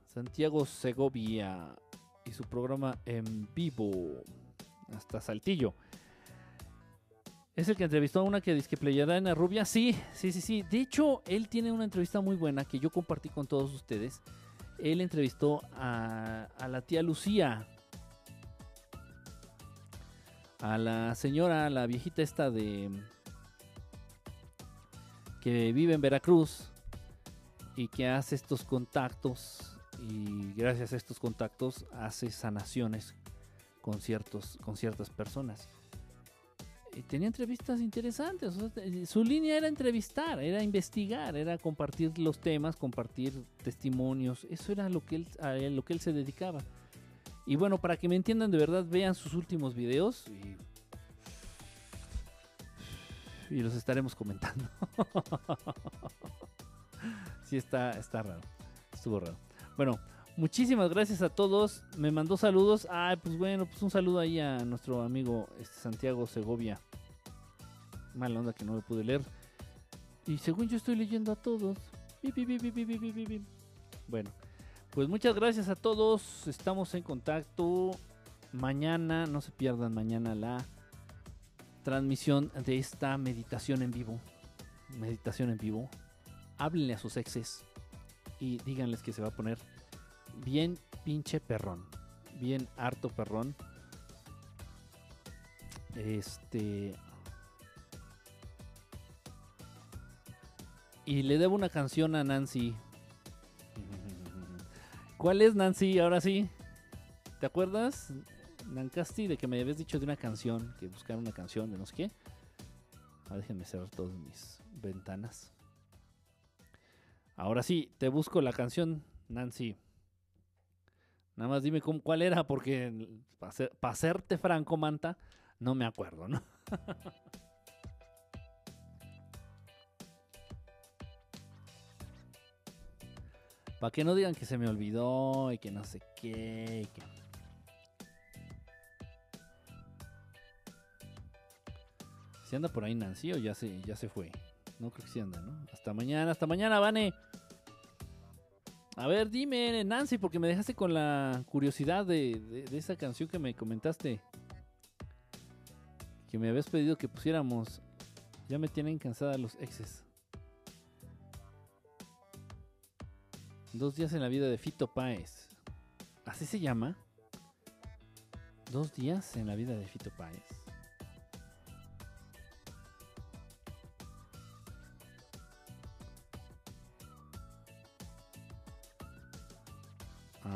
Santiago Segovia y su programa en vivo. Hasta Saltillo. Es el que entrevistó a una que dice que en rubia. Sí, sí, sí, sí. De hecho, él tiene una entrevista muy buena que yo compartí con todos ustedes. Él entrevistó a, a la tía Lucía. A la señora, la viejita esta de... que vive en Veracruz. Y que hace estos contactos. Y gracias a estos contactos hace sanaciones con, ciertos, con ciertas personas tenía entrevistas interesantes. eh, su línea era entrevistar, era investigar, era compartir los temas, compartir testimonios. Eso era lo que él, a lo que él se dedicaba. Y bueno, para que me entiendan de verdad, vean sus últimos videos y, y los estaremos comentando. sí, está, está raro. Estuvo raro. Bueno, Muchísimas gracias a todos. Me mandó saludos. Ah, pues bueno, pues un saludo ahí a nuestro amigo este, Santiago Segovia. Mala onda que no me pude leer. Y según yo estoy leyendo a todos. Bueno, pues muchas gracias a todos. Estamos en contacto. Mañana, no se pierdan mañana la transmisión de esta meditación en vivo. Meditación en vivo. Háblenle a sus exes y díganles que se va a poner bien pinche perrón. Bien harto perrón. Este. Y le debo una canción a Nancy. ¿Cuál es Nancy? Ahora sí. ¿Te acuerdas, Nancasti, de que me habías dicho de una canción? Que buscar una canción de no sé qué. Ah, déjenme cerrar todas mis ventanas. Ahora sí, te busco la canción, Nancy. Nada más dime cómo, cuál era, porque para serte franco, Manta, no me acuerdo, ¿no? Para que no digan que se me olvidó y que no sé qué. y que- ¿Se anda por ahí Nancy o ya se, ya se fue? No creo que sí anda, ¿no? Hasta mañana, hasta mañana, Vane. A ver, dime, Nancy, porque me dejaste con la curiosidad de, esa canción que me comentaste. Que me habías pedido que pusiéramos. Ya me tienen cansada los exes. Dos días en la vida de Fito Páez. ¿Así se llama? Dos días en la vida de Fito Páez.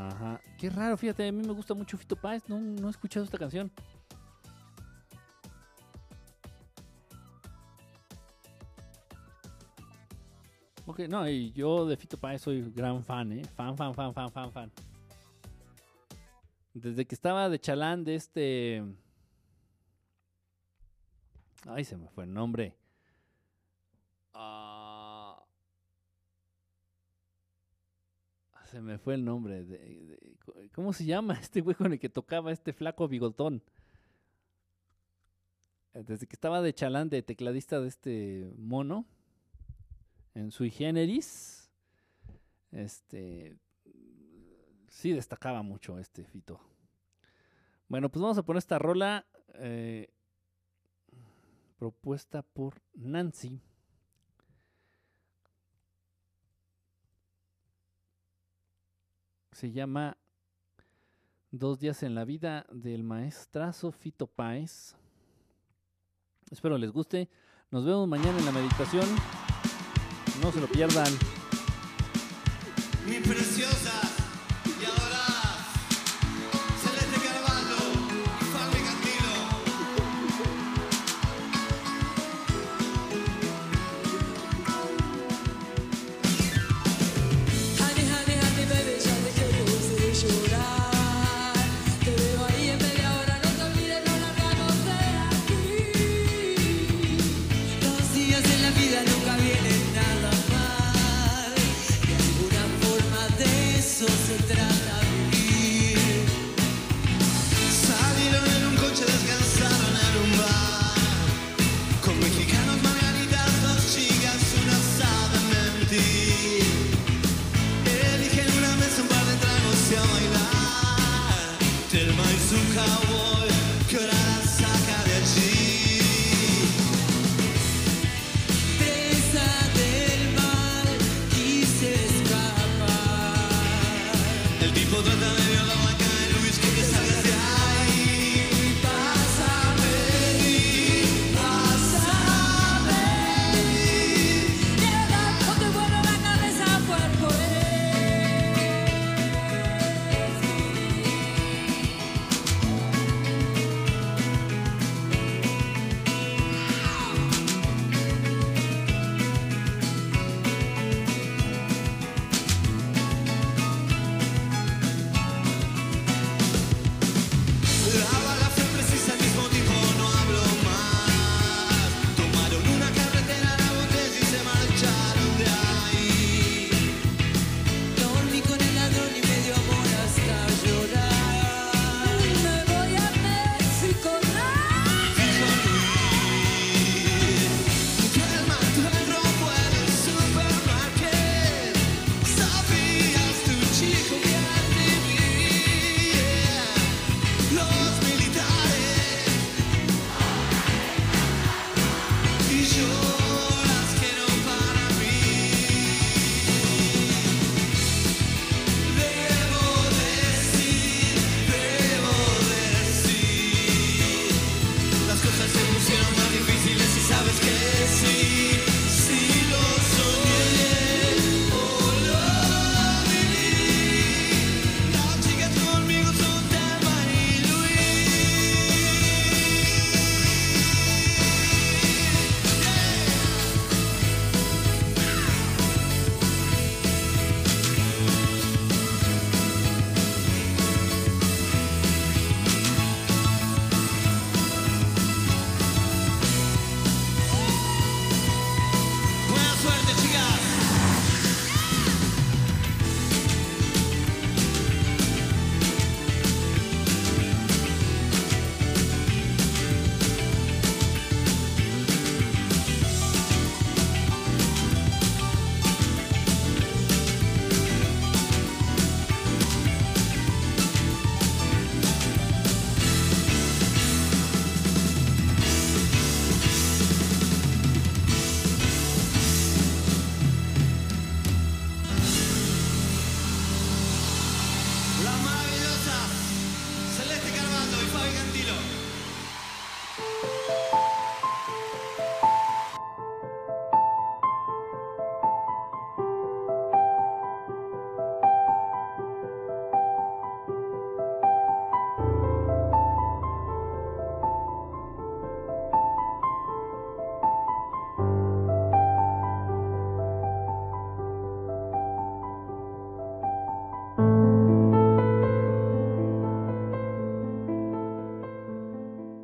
Ajá. Qué raro, fíjate, a mí me gusta mucho Fito Páez. No, no he escuchado esta canción. Ok, no, y yo de Fito Páez soy gran fan, ¿eh? Fan, fan, fan, fan, fan, fan. Desde que estaba de chalán de este... Ay, se me fue el nombre. Se me fue el nombre. de- ¿Cómo se llama este güey con el que tocaba este flaco bigotón? Desde que estaba de chalán de tecladista de este mono en sui generis. Este sí destacaba mucho este Fito. Bueno, pues vamos a poner esta rola eh, propuesta por Nancy. Se llama Dos días en la vida del maestrazo Fito Páez. Espero les guste. Nos vemos mañana en la meditación. No se lo pierdan. Mi preciosa